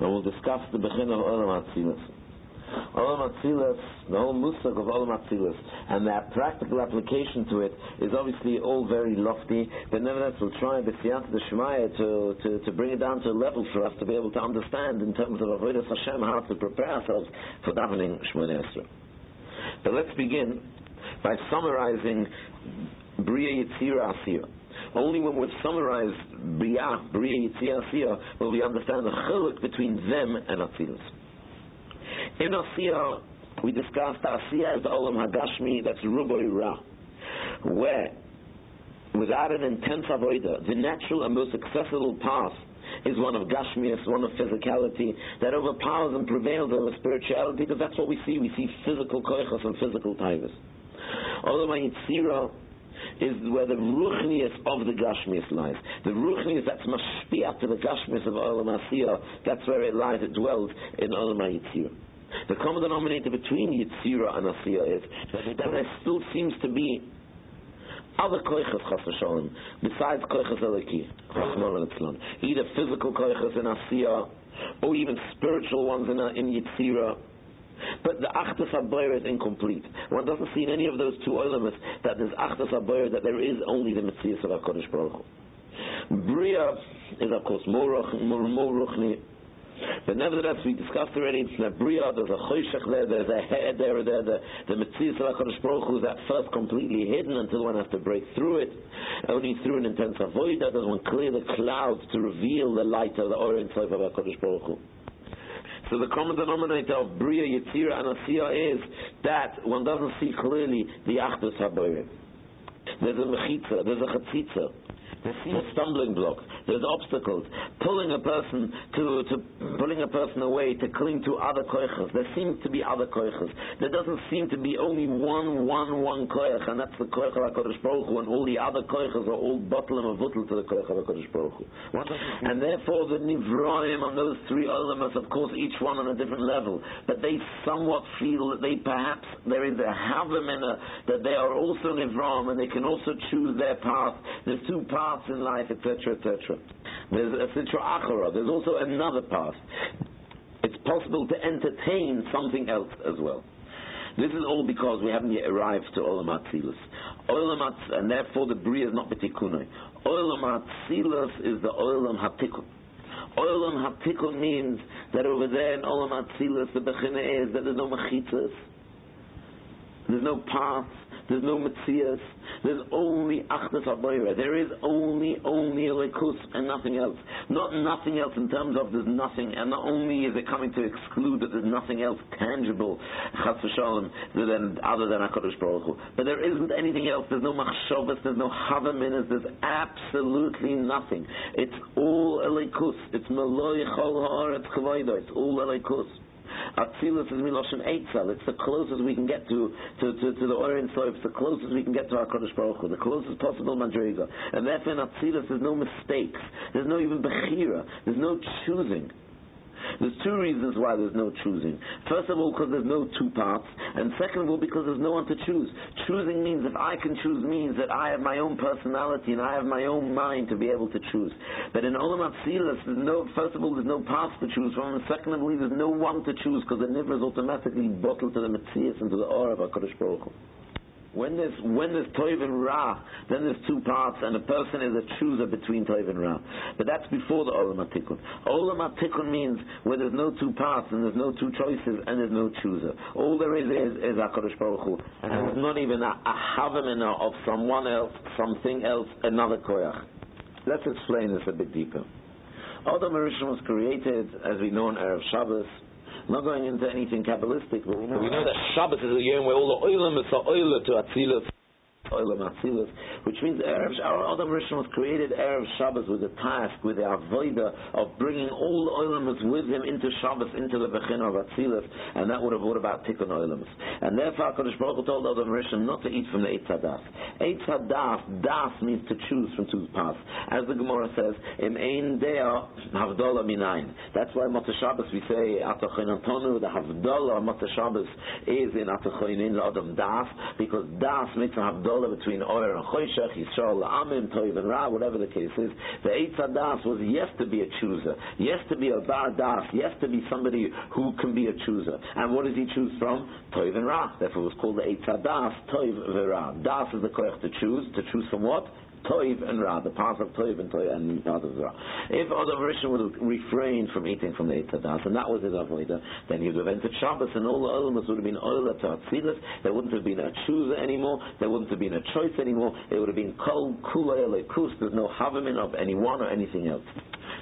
and we'll discuss the Bechin of Olam Atzilus. Olam Atzilus, the whole musag of Olam Atzilus, and that practical application to it is obviously all very lofty, but nevertheless we'll try the Siyat the Shemaya to, to, to bring it down to a level for us to be able to understand in terms of Avodah Hashem how to prepare ourselves for davening Shemona Esrei. But let's begin by summarizing Bria Yitzira Asiyah. Only when we've summarized Bria, Bria Asiyah, will we understand the chiluk between them and Atzilus. In Asiyah, we discussed Asiyah as the Olam Hagashmi, that's Ruboy Ra, where without an intense avoida, the natural and most accessible path is one of gashmias, one of physicality that overpowers and prevails over spirituality because that's what we see. We see physical koichas and physical taivas. Although Yitzira is where the ruchnius of the gashmias lies. The ruchnius that's mashpia to the gashmias of Olam Asiyah, that's where it lies, it dwells in Olam Yitzira. The common denominator between Yitzira and Asiyah is that there still seems to be other koiches chas besides koiches eliki, either physical koiches in Asiyah, or even spiritual ones in, uh, in Yitzira, but the Achtas Habayr is incomplete. One doesn't see in any of those two elements that there's Achtas Habayr, that there is only the Metzias of HaKadosh Baruch Hu. Bria is of course more, more, ruchni, but nevertheless, we discussed already a bria, there's a choshech there, there's a head there, there the, the mitzvah of HaKadosh Baruch Hu is at first completely hidden until one has to break through it. Only through an intense avodah does one clear the clouds to reveal the light of the Sof of HaKadosh Baruch Hu. So the common denominator of Bria, Yitzira, and Asiya is that one doesn't see clearly the Achdus HaBoyer. There's a mechitza, there's a chatzitza. There's a stumbling block. There's obstacles. Pulling a person to, to pulling a person away to cling to other koiches. There seems to be other koiches. There doesn't seem to be only one, one, one koich, and that's the koich of HaKadosh Baruch Hu, and all the other koiches are all bottle and avutl to the koich of HaKadosh Baruch Hu. And therefore the nivroim on those three elements, of course, each one on a different level, but they somewhat feel that they perhaps, there is a havamina, that they are also nivroim, and they can also choose their path. There's two paths paths in life, etc., etc. There's a sitra achara. There's also another path. It's possible to entertain something else as well. This is all because we haven't yet arrived to Olam Atzilus. Olam and therefore the Bria is not Betikunai. Olam Atzilus is the Olam Hatikun. Olam Hatikun means that over there in Olam Atzilus the Bechina is that there's no Machitzas, there's no paths, there's no Metzias. There's only Achdas Abayra. There is only, only Elikus and nothing else. Not nothing else in terms of there's nothing, and not only is it coming to exclude that there's nothing else tangible, Chas v'shalom, other than HaKadosh Baruch Hu. But there isn't anything else. There's no Machshavas, there's no Havaminas, there's absolutely nothing. It's all Elikus. It's Meloi Chol Ha'aretz It's all Elikus. Atzilus is Miloshin Eitzel. It's the closest we can get to, to, to, to the Ohr Ein Soif. It's the closest we can get to our Kodesh Baruch Hu. The closest possible Madriga. And therefore in Atzilus there's no mistakes. There's no even Bechira. There's no choosing. There's two reasons why there's no choosing. First of all, because there's no two parts, and second of all, because there's no one to choose. Choosing means if I can choose means that I have my own personality and I have my own mind to be able to choose. But in Olam Atzilas, there's no, first of all, there's no paths to choose from, and second of all, there's no one to choose because the Nivra is automatically bottled to the Metzias and to the Aura of HaKadosh Baruch Hu. When there's when there's Toiv and Ra, then there's two parts, and a person is a chooser between Toiv and Ra. But that's before the Olam Atikun. Olam Atikun means where there's no two parts, and there's no two choices, and there's no chooser. All there is is, is HaKadosh Baruch Hu. And there's not even a, a havamina of someone else, something else, another koyach. Let's explain this a bit deeper. Adam Rishon was created, as we know on Erev Shabbos, not going into anything Kabbalistic, but we know, we know that Shabbos is a year where all the oilam is oilah to Atzilus. Atzilus, which means Erev, our Adam Rishon was created Erev Shabbos with a task, with the avoida of bringing all the Oilams with him into Shabbos, into the Bechina of Atzilus, and that would have brought about Tikkun Oilams. And therefore HaKadosh Baruch Hu told Adam Rishon not to eat from the Eitz Hadas. Eitz Hadas, Das means to choose from two paths. As the Gemara says, Im Ein Dea Havdola Minayin. That's why Mata Shabbos we say Atachoin Antonu, the Havdola Mata Shabbos is in Atachoin in Adam Das, because Das makes a Havdola between Oyer and Choshech, Yisrael, Amim, Toiv and Ra, whatever the case is, the Eitz Das was yes to be a chooser, yes to be a Bar Das, yes to be somebody who can be a chooser. And what does he choose from? Toiv and Ra. Therefore it was called the Eitz Das, Toiv Ra. Das is the koyach to choose. To choose from what? Toiv and Ra, the path of Toiv and Toiv and others Ra. If Adam Rishon would have refrained from eating from the Eitzadas, and that was his avodah, then he would have entered Shabbos, and all the elements would have been Oila to Atzilus, there wouldn't have been a chooser anymore, there wouldn't have been a choice anymore, it would have been Kol Kula Kus, there's no Havamin of anyone or anything else.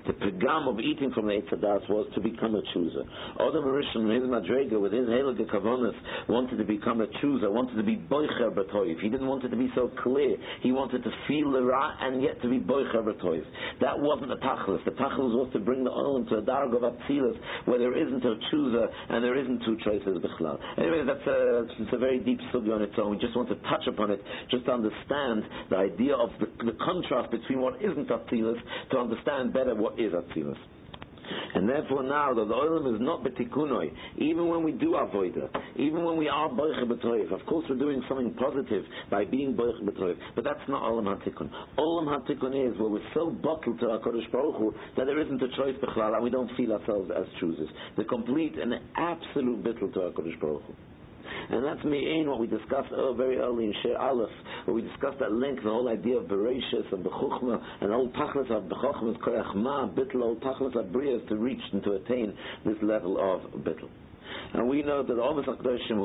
The pegam of eating from the Eitzadas was to become a chooser. Adam Rishon, his Madrega, with his Heilige Kavonis, wanted to become a chooser, wanted to be Boicher Batoiv. He didn't want it to be so clear. He wanted to feel the ra and yet to be boicher b'toiv. That wasn't the tachlis. The tachlis was to bring the oil into a darg of atzilus where there isn't a chooser and there isn't two choices b'chlal. Anyway, that's a, it's a very deep subject on its own. We just want to touch upon it just to understand the idea of the, the contrast between what isn't atzilus to understand better what is atzilus. And therefore now that the oilam is not betikunoi, even when we do avoida, even when we are boiche b'toiv, of course we're doing something positive by being boiche b'toiv, but that's not olam hatikun. Olam hatikun is where we're so bottled to our Kodesh Baruch Hu that there isn't a choice b'chlal and we don't feel ourselves as choosers. The complete and absolute bittul to our Kodesh Baruch Hu. And that's me'ain what we discussed uh, very early in Shir Aleph, where we discussed at length the whole idea of Bereshis and Bechuchma and all Tachlis of Bechuchma, Koyach Ma, Bittel, all Tachlis of to reach and to attain this level of Bittel. And we know that the Ovis HaKadoshim,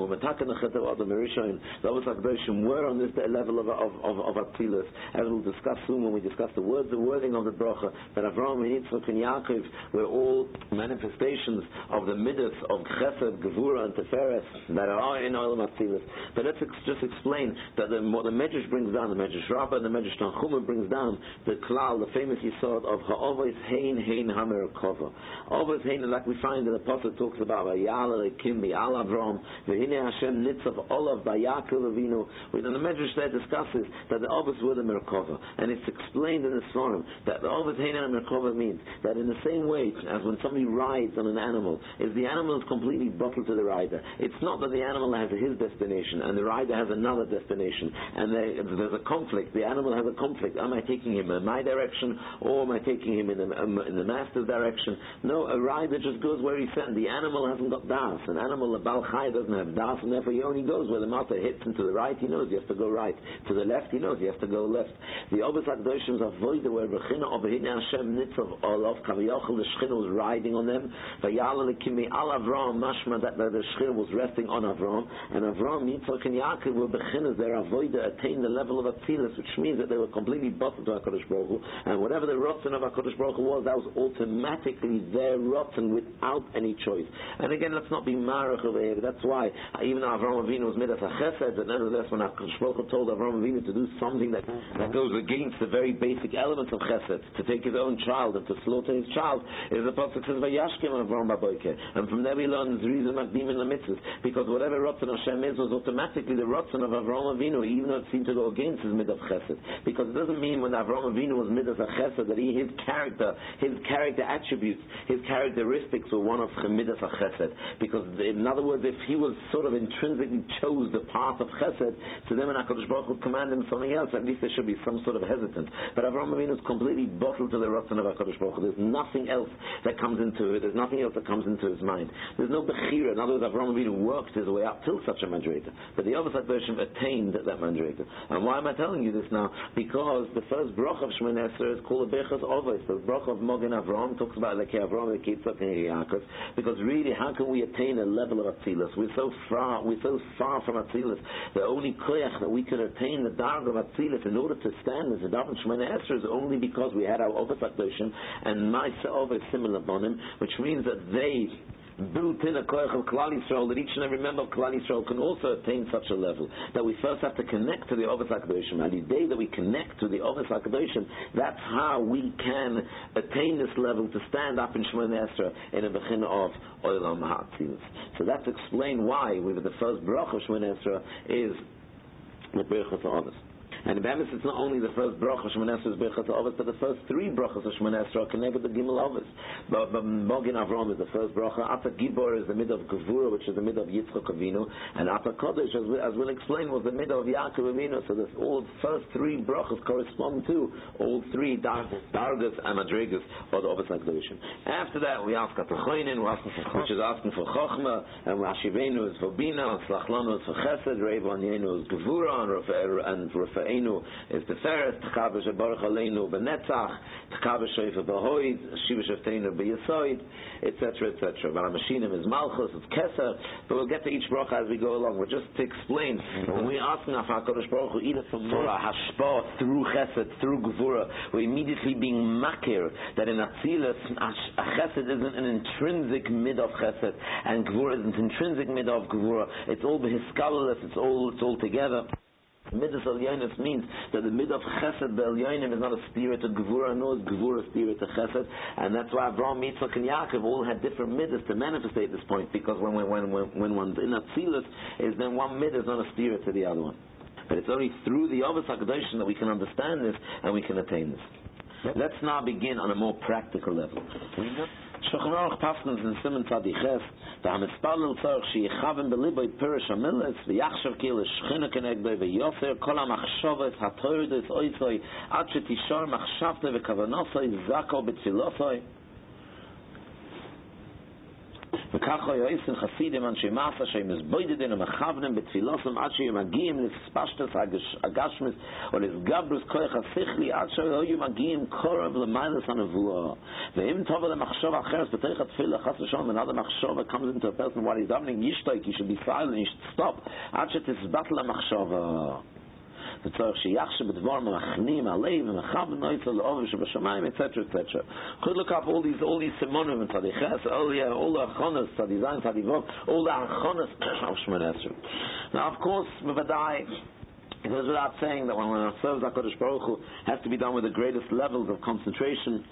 Merishon, the Ovis HaKadoshim were on this level of, of, of, of as we'll discuss soon when we discuss the words, the wording of the Bracha, that Avraham and Yitzchak and Yaakov were all manifestations of the Midas of Chesed, Gevura, and Teferes that are in Olam Atzilus. But let's ex- just explain that the, what the Medrash brings down, the Medrash Rabbah and the Medrash Tanchuma brings down the Klal, the famous Yisod of Ha'ovis Hein Hein Hamer Kova. Ovis Hein, like we find in the Prophet talks about Vayala Elokim Bi'al Avram V'hine Hashem Nitzav Olav Ba'Yakov Avinu. And the Medrash there discusses that the Ovis were the Merkova and it's explained in the forum that the Ovis Heina Merkova means that in the same way as when somebody rides on an animal if the animal is completely buckled to the rider it's not that the animal has his destination and the rider has another destination and there's a conflict the animal has a conflict. Am I taking him in my direction or am I taking him in the, in the master's direction? No a rider just goes where he's sent the animal hasn't got das an animal, a Bal Chai doesn't have das, and therefore he only goes where the master hits him to the right, he knows he has to go right. To the left, he knows he has to go left. The Obis HaKadoshim is avoid where Bechina Obehine Hashem Nitzav Olav, Kaviyachal, the Shechina was riding on them, Vayala Lekimi Al Avram, Mashma, that the Shechina was resting on Avram, and Avram, Yitzchak, and Yaakov were Bechinas, their avoida attained the level of Atzilus, which means that they were completely bottled to HaKadosh Baruch Hu, and whatever the rotten of HaKadosh Baruch Hu was, that was automatically their rotten without any choice. And again, let's not be marach over. That's why even Avram Avinu was made as a chesed, but nevertheless, when Hakadosh told Avram Avinu to do something that, that goes against the very basic elements of chesed, to take his own child and to slaughter his child, is the pasuk says Vayashkim Avram Baboike, and from there we learn the reason Makdim in the mitzvahs, because whatever Ratzon Hashem is was automatically the Ratzon of Avram Avinu, even though it seemed to go against his mid of chesed, because it doesn't mean when Avram Avinu was mid of a chesed that he his character, his character attributes, his characteristics were one of midas chesed, because in other words, if he was sort of intrinsically chose the path of chesed, so then when HaKadosh Baruch would command him something else, at least there should be some sort of hesitance. But Avraham Avinu is completely bottled to the Ratzon of HaKadosh Baruch There's nothing else that comes into it. There's nothing else that comes into his mind. There's no Bechira. In other words, Avraham Avinu worked his way up till such a Madrega. But the other version attained that Madrega. And why am I telling you this now? Because the first Brach of Shemon Esser is called a Bechas Ovis. The Brach of Mogen Avraham talks about the Avraham, the Kitzak, and Yaakov. Because really, how can we attain a level of Atzilus. We're so far, we're so far from Atzilus. The only koyach that we can attain the darg of Atzilus in order to stand as a Daven Shemana Esra is only because we had our Ovis and my Ovis similar bonim, which means that they built in a koyach of Klal Yisrael that each and every member of Klal Yisrael can also attain such a level. That we first have to connect to the Ovis HaKadoshim. And the day that we connect to the Ovis HaKadoshim, that's how we can attain this level to stand up in Shemona Esra in a Bechina of Olam HaTzilus. So that's explain why with the first Baruch of Shemona Esra is the Berachas Ovis. And in Bemis, it's not only the first bracha Shemon Esrei is Birchas Ovis, but the first three brachas of Shemon Esrei are connected to Gimel Ovis. But, but Mogin Avram is the first bracha. Ata Gibor is the mid of Gevura, which is the mid of Yitzchak Avinu, and Ata Kodesh, as, we, as we'll explain, was the mid of Yaakov Avinu. So the all first three brachas correspond to all three dargas and madrigas of the Ovis HaKadoshim. After that, we ask Atachoinin, which is asking for Chochma, and Hashivenu is for Bina, and Slachlanu is for Chesed, Reiv Anyenu is Gevura, and Rafa'enu is the Ferret, Tchavish Baruch Aleinu Benetzach, Tchavish Shoifa Behoid, Shiva Sheftenu Beyasoid, etc., etc. But Varamashinim is Malchus, it's Keser, but we'll get to each bracha as we go along. But just to explain, when we ask HaKadosh Baruch Hu, either from Torah, Hashpa, through Chesed, through Gvura, we're immediately being makir that in Atzilus, Chesed isn't an intrinsic mid of Chesed, and Gvura isn't intrinsic mid of Gvura. It's all behiskalalus, it's all, it's all together. Midas al means that the mid of Chesed Bel is not a spirit of Gevura, nor is Gevura a spirit of Chesed, and that's why Avraham, Yitzchak, and Yaakov all had different midas to manifestate this point, because when, when, when, when one's in Atzilus, is then one mid is not a spirit to the other one. But it's only through the Avos HaKadosh that we can understand this and we can attain this. Let's now begin on a more practical level. שוכן אורך פפנס אין סימן צד יחס, דאם אספל צורך שיחבן בליבוי פירש המילס, ויחשב כאילו שכינה כנג בי ויוסר, כל המחשובת, התוירדס, אוי צוי, עד שתישור מחשבתי וכוונוסוי, זקו בצילוסוי. Zako B'Tzilosoi וכך היה איסן חסידים אנשי מסה שהם מזבוידדין ומכוונים בתפילוסם עד שהם מגיעים לספשטס הגשמס או לסגברוס כוח השכלי עד שהיו מגיעים קורב למיילס הנבואה ואם טוב למחשוב אחרת בתוך התפילה חס ושלום another מחשוב comes into a person while he's davening ישתוק, he should be silent, he should stop עד שתסבט למחשבה וצורך שיחשב בדבר ממכנים הלב ומכוון נויצה לאובר שבשמיים, etc. etc. Could look up all these, all these simonim in Tzadi Ches, all, yeah, all the achonas, Tzadi Zayin, Tzadi Vov, all the achonas of Shemon Esrei. Now, of course, bevadai, it goes without saying that when one serves HaKadosh Baruch Hu, has to be done with the greatest levels of concentration,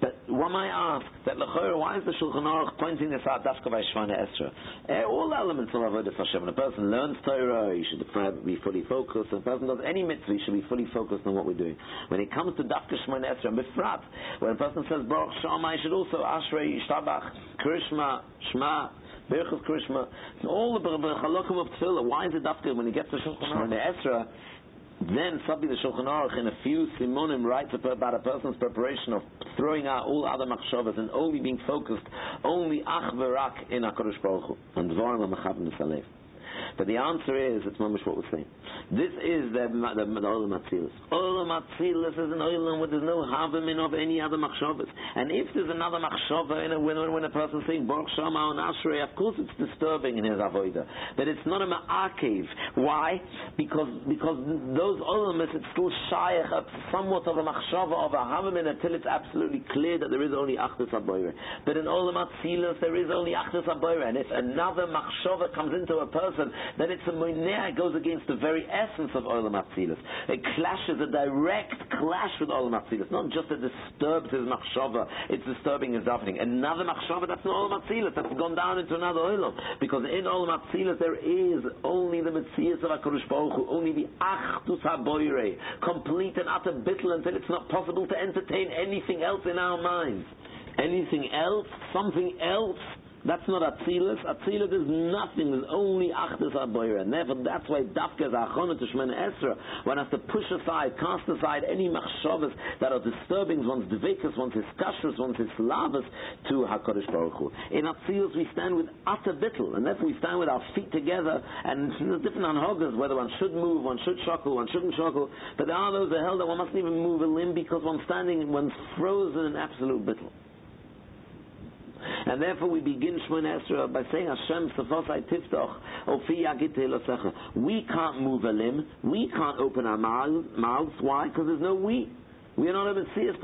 but one might ask that why is the Shulchan Aruch pointing this out Dafka by Shvana Esra? Uh, all elements of Avodah Hashem. When a person learns Torah, he should be fully focused. When a person does any mitzvah, he should be fully focused on what we're doing. When it comes to Dafka Shvana Esra, Befrat, when a person says Baruch Shama, he should also Ashrei, Shtabach, Krishma, Shma, Berchus Krishma, all the Chalokim of Tefillah. Why is it Dafka when he gets to Shulchan Esra? Then suddenly the Shulchan Aruch in a few simonim writes about a person's preparation of throwing out all other machshavas and only being focused only ach in HaKadosh Baruch Hu. And dvarim ha but the answer is, it's mamish what we're saying. This is the, the, the Olam Atzilus. Olam Atzilus is an Olam where there's no havamin of any other machshavas. And if there's another machshava in a, when, when a person's saying Baruch Shama on Ashrei, of course it's disturbing in his avodah. But it's not a ma'akev. Why? Because because those Olamas, it's still shaykh, somewhat of a machshava of a havamin until it's absolutely clear that there is only Achdus Aboyre. But in Olam Atzilus, there is only Achdus Aboyre. And if another machshava comes into a person, then it's a moinea, it goes against the very essence of Olam Atzilus. It clashes, a direct clash with Olam Atzilus. Not just that it disturbs his machshava, it's disturbing his davening. Another machshava, that's not Olam Atzilus, that's gone down into another Olam. Because in Olam Atzilus there is only the Metzias of HaKadosh Baruch Hu, only the Achdus HaBoire, complete and utter bittul until it's not possible to entertain anything else in our minds. Anything else, something else, that's not Atzilus. Atzilus is nothing. There's only Achdus Aboyer. And therefore, that's why Dafka is Achona to Shemana Esra. One has to push aside, cast aside any machshavas that are disturbing one's devekas, one's hiskashrus, one's hislavas to HaKadosh Baruch Hu. In Atzilus, we stand with utter bittel. And therefore, we stand with our feet together. And there's different anhogas, whether one should move, one should shackle, one shouldn't shackle. But there are those that held that one mustn't even move a limb because one's standing, one's frozen in absolute bittel. And therefore we begin Shmon Esra by saying Hashem Safosai Tiftoch Ofi Yagit We can't move a limb. We can't open our mouths. Why? Because there's no we. We are not to see us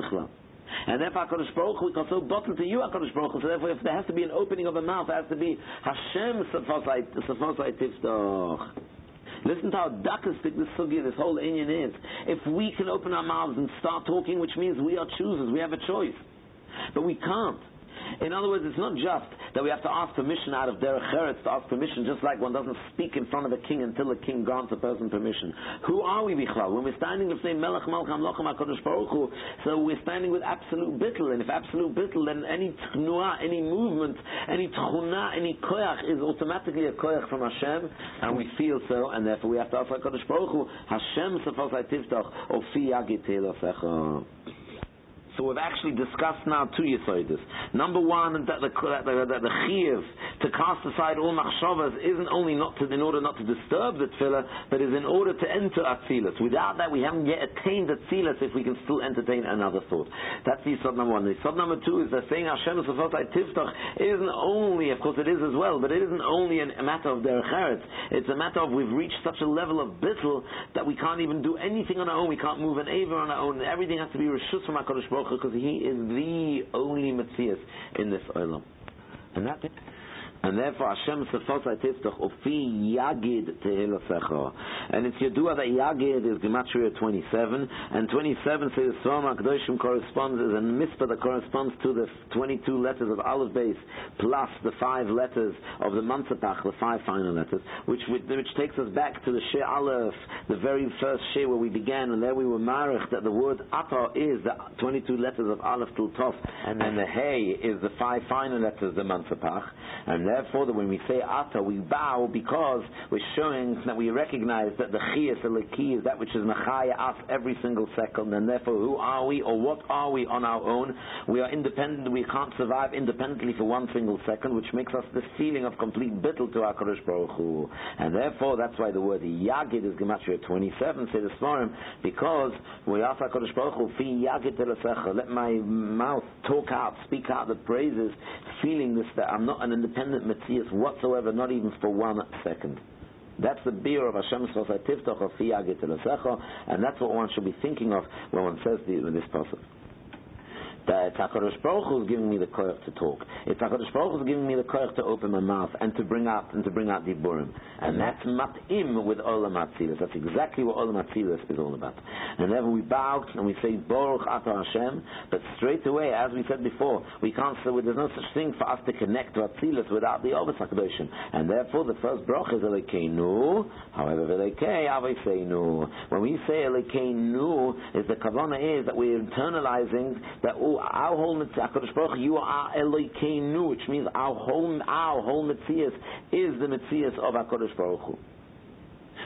and therefore HaKadosh Baruch Hu, we can so bottle to you HaKadosh Baruch Hu, so therefore if there has to be an opening of a mouth, there has to be Hashem Safosai Tiftoch. Listen to how dakistic this sugi, this whole inyan is. If we can open our mouths and start talking, which means we are choosers, we have a choice. But we can't. In other words, it's not just that we have to ask permission out of derech eretz to ask permission, just like one doesn't speak in front of the king until the king grants a person permission. Who are we, Bichlal? When we're standing with saying Melech Malcham Lochem HaKadosh Baruch Hu, so we're standing with absolute bittul, and if absolute bittul, then any tchnua, any movement, any tchuna, any koyach is automatically a koyach from Hashem, and we feel so, and therefore we have to ask HaKadosh Baruch Hu, Hashem Sefos Tiftach, Ofi Yagit so we've actually discussed now two yisoidis. Number one, that the, that the, that the chiyuv to cast aside all machshavas isn't only not to, in order not to disturb the tefillah, but is in order to enter atzilus. Without that, we haven't yet attained atzilus if we can still entertain another thought. That's yisod number one. Yisod number two is that saying Hashem is tiftach isn't only, of course it is as well, but it isn't only a matter of derech eretz. It's a matter of we've reached such a level of bittul that we can't even do anything on our own. We can't move an aver on our own. Everything has to be reshus from HaKadosh Baruch because He is the only Metzias in this Olam. And that and therefore Hashem Sefosai Tiftach Ufi Yagid Tehilasecha. And it's Yadua that Yagid is Gematria 27, and 27 says Soma Akdoshim corresponds, is a mitzvah that corresponds to the 22 letters of Aleph base, plus the five letters of the Mansapach, the five final letters, which, which takes us back to the Sheh Aleph, the very first Sheh where we began, and there we were marich that the word Ata is the 22 letters of Aleph till Tov, and then the Hey is the five final letters, of the Mansapach, and therefore that when we say Ata, we bow because we're showing that we recognize that the Chiyas, Leki, is that which is Machaya us every single second, and therefore who are we or what are we on our own? We are independent, we can't survive independently for one single second, which makes us this feeling of complete bittul to our Kodesh Baruch Hu. And therefore, that's why the word Yagid is Gematria 27, say the Smarim, because we ask our Kodesh Baruch Hu, Fi Yagid let my mouth talk out, speak out the praises, feeling this, that I'm not an independent Metzias whatsoever, not even for one second. That's the beer of Hashem and that's what one should be thinking of when one says this passage that Hakadosh Baruch Hu is giving me the koyach to talk. It's Hakadosh Baruch Hu is giving me the koyach to open my mouth and to bring out and to bring out diburim, and that's matim with Olam Atzilus. That's exactly what Olam Atzilus is all about. And then we bow and we say Baruch Ata Hashem, but straight away, as we said before, we can't say there's no such thing for us to connect to Atzilus without the Ovis Hakadoshim, and therefore the first brach is Elekeinu. However, Elekei Aveseinu. When we say Elekeinu, is the kavana is that we're internalizing that all our whole Baruch you are Elokeinu, which means our whole our whole Metzias is the Metzias of Hakadosh Baruch Hu.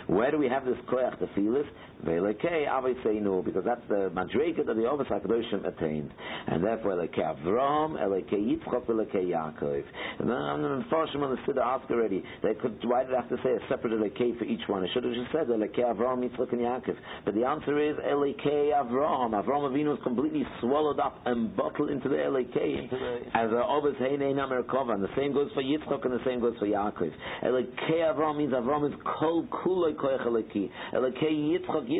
Where do we have this koyach to feel this? Because that's the madrega that the Ovis HaKadoshim attained. And therefore, Elekei Avram, Elekei Yitzchak, Elekei Yaakov. And then I'm the Mepharshim on the asked already, they could, why did I have to say a separate Elekei for each one? I should have just said Elekei Avram, Yitzchak, and Yaakov. But the answer is Elekei Avram. Avram Avinu was completely swallowed up and bottled into the Elekei, as the Ovis Heinei Namerkova. And the same goes for Yitzchak, and the same goes for Yaakov. Elekei Avram means Avram is Kol Kuloi Koyach Elekei. Elekei Yitzchak They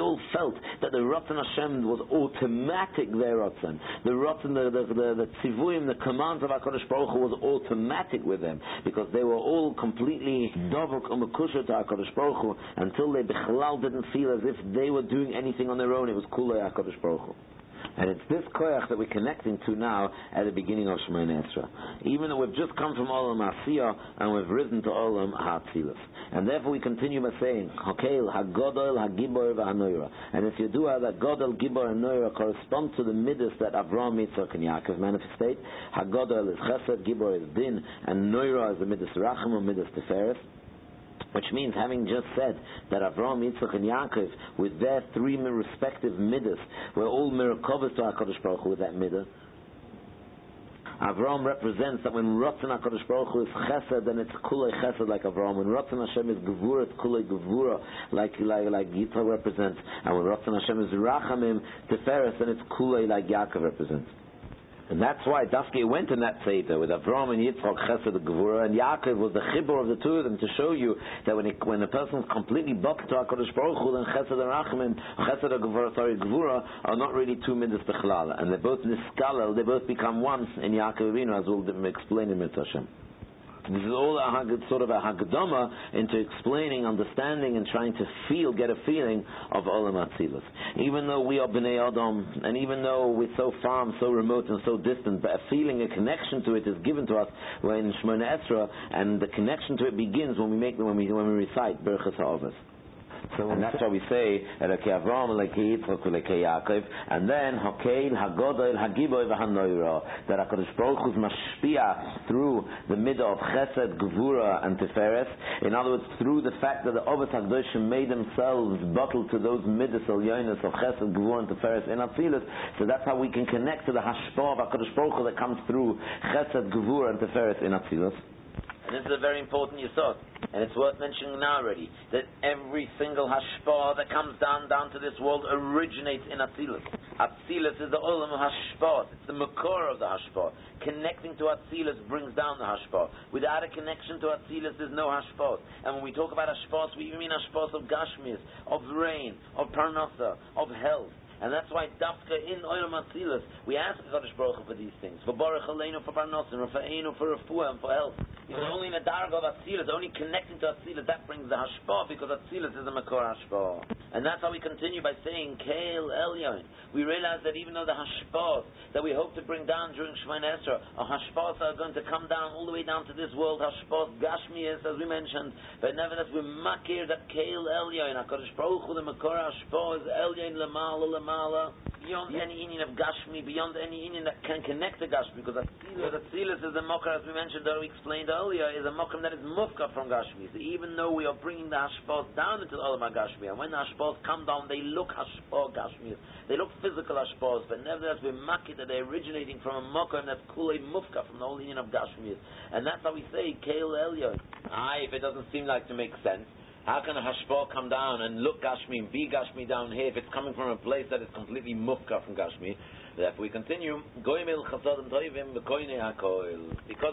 all felt that the Ratzon Hashem was automatic their Ratzon. The Ratzon, the, the, the, the tzivuim, the commands of HaKadosh Baruch Hu was automatic with them because they were all completely dovuk umakusha to HaKadosh Baruch Hu until they bichlal didn't feel as if they were doing anything on their own. It was kule HaKadosh Baruch Hu. And it's this koyach that we're connecting to now at the beginning of Shemoneh Esrei. Even though we've just come from Olam Asiyah and we've risen to Olam HaTzilus. And therefore we continue by saying, Hakel, HaGodol, HaGibor, VaHanoira. And if you do have that Godol, Gibor, and Noira correspond to the midas that Avram, Yitzchak, and Yaakov manifestate, HaGodol is Chesed, Gibor is Din, and Noira is the midas Racham or midas Tiferes. Which means, having just said that Avram, Yitzchak, and Yaakov, with their three respective midas, were all mirakovas to HaKadosh Baruch Hu with that midah, Avram represents that when Ratzon HaKadosh Baruch Hu is chesed, then it's kulei chesed like Avram. When Ratzon Hashem is gevura, it's kulei gevura like, like, like Yitzchak represents. And when Ratzon Hashem is rachamim, teferes, then it's kulei like Yaakov represents. And that's why Dafke went in that Seder with Avram and Yitzchak, Chesed, Gevura, and Yaakov was the chibur of the two of them to show you that when, when a person is completely bucked to HaKadosh Baruch Hu, then Chesed and Rachmim, Chesed and Gevura, sorry, Gevura, are not really two midas bechlal. And they're both niskalel, they both become one in Yaakov Avinu, as we'll explain in Mitzvah. This is all a sort of a hagdama into explaining, understanding, and trying to feel, get a feeling of Olam Atzilus. Even though we are Bnei Adam, and even though we're so far and so remote and so distant, but a feeling, a connection to it is given to us when Shemona Esra, and the connection to it begins when we make when we when we recite Berachas Ha'avos. So and that's why we say Elokei Avram, Elokei Yitzchak, Elokei Yaakov, and then Hakeil, Hagodol, Hagiboy, that Hakadosh Baruch Hu mashpia through the middle of Chesed, Gvura, and Tiferes. In other words, through the fact that the Ovis Hakadoshim made themselves bottled to those midas elyonis of Chesed, Gvura, and Tiferes in Atzilus. So that's how we can connect to the Hashpah of Hakadosh Baruch Hu that comes through Chesed, Gvura, and Tiferes in Atzilus. And this is a very important yisod, and it's worth mentioning now already, that every single hashpah that comes down down to this world originates in Atzilus. Atzilus is the olam of hashpah. It's the makor of the hashpah. Connecting to Atzilus brings down the hashpah. Without a connection to Atzilus, there's no hashpah. And when we talk about hashpahs, we even mean hashpahs of gashmis, of rain, of parnasa, of health. And that's why Dafka in Olam Atzilus, we ask Kadosh Baruch Hu for these things. For Baruch Aleinu, for Parnosim, for Einu, for Refuah, and for health. Know, only in the Darga of Atzilus, only connecting to Atzilus, that brings the Hashpah, because Atzilus is the Makor Hashpah. And that's how we continue by saying, Kael Elyon. We realize that even though the Hashpah that we hope to bring down during Shemana Esra, our Hashpahs are going to come down all the way down to this world, Hashpah Gashmias, as we mentioned, but nevertheless we're makir that Kael Elyon, HaKadosh Baruch Hu, the Makor Hashpah is Elyon Lamala Mala, beyond any inyan of Gashmi, beyond any inyan that can connect to Gashmi, because Atzilus is a Mokar, as we mentioned, that we explained earlier, is a Mokar that is Mufka from Gashmi. So even though we are bringing the Hashpahs down into the Olam Gashmi, and when the Hashpahs come down, they look Hashpah Gashmi, they look physical Hashpahs, but nevertheless we're Maki that they're originating from a Mokar that's Kulei Mufka from the whole inyan of Gashmi. And that's how we say, Kael Elyon. Ah, if it doesn't seem like to make sense, how can a hashpah come down and look Gashmi and be Gashmi down here if it's coming from a place that is completely mufka from Gashmi? Therefore we continue. Because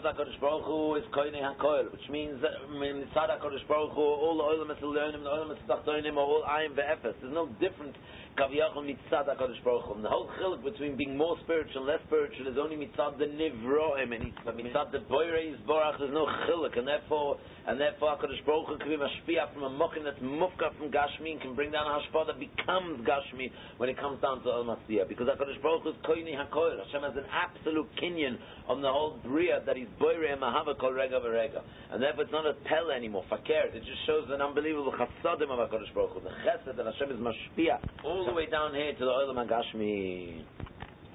HaKadosh Baruch Hu is koine hakoil, which means that HaKadosh Baruch Hu, all the oil mesilyonim, the oil mesilachtoinim are all ayim ve'efes. There's no difference Kaviyachol mitzad HaKadosh Baruch Hu. The whole chiluk between being more spiritual and less spiritual is only mitzad the nivroim, and mitzad the boire is borach, there's no chiluk, and therefore, and therefore HaKadosh Baruch Hu can be mashpia from a mokin that's mufka from Gashmi and can bring down a hashpah that becomes Gashmi when it comes down to Al Masiyah. Because HaKadosh Baruch Hu is koini HaKoil. Hashem has an absolute kinyan on the whole bria that he's boire and mahava kol rega v'rega. And therefore it's not a pel anymore, fakir. It just shows an unbelievable chasadim of HaKadosh Baruch Hu. The chesed that Hashem is mashpia. All the way down here to the oil Olam Hagashmi.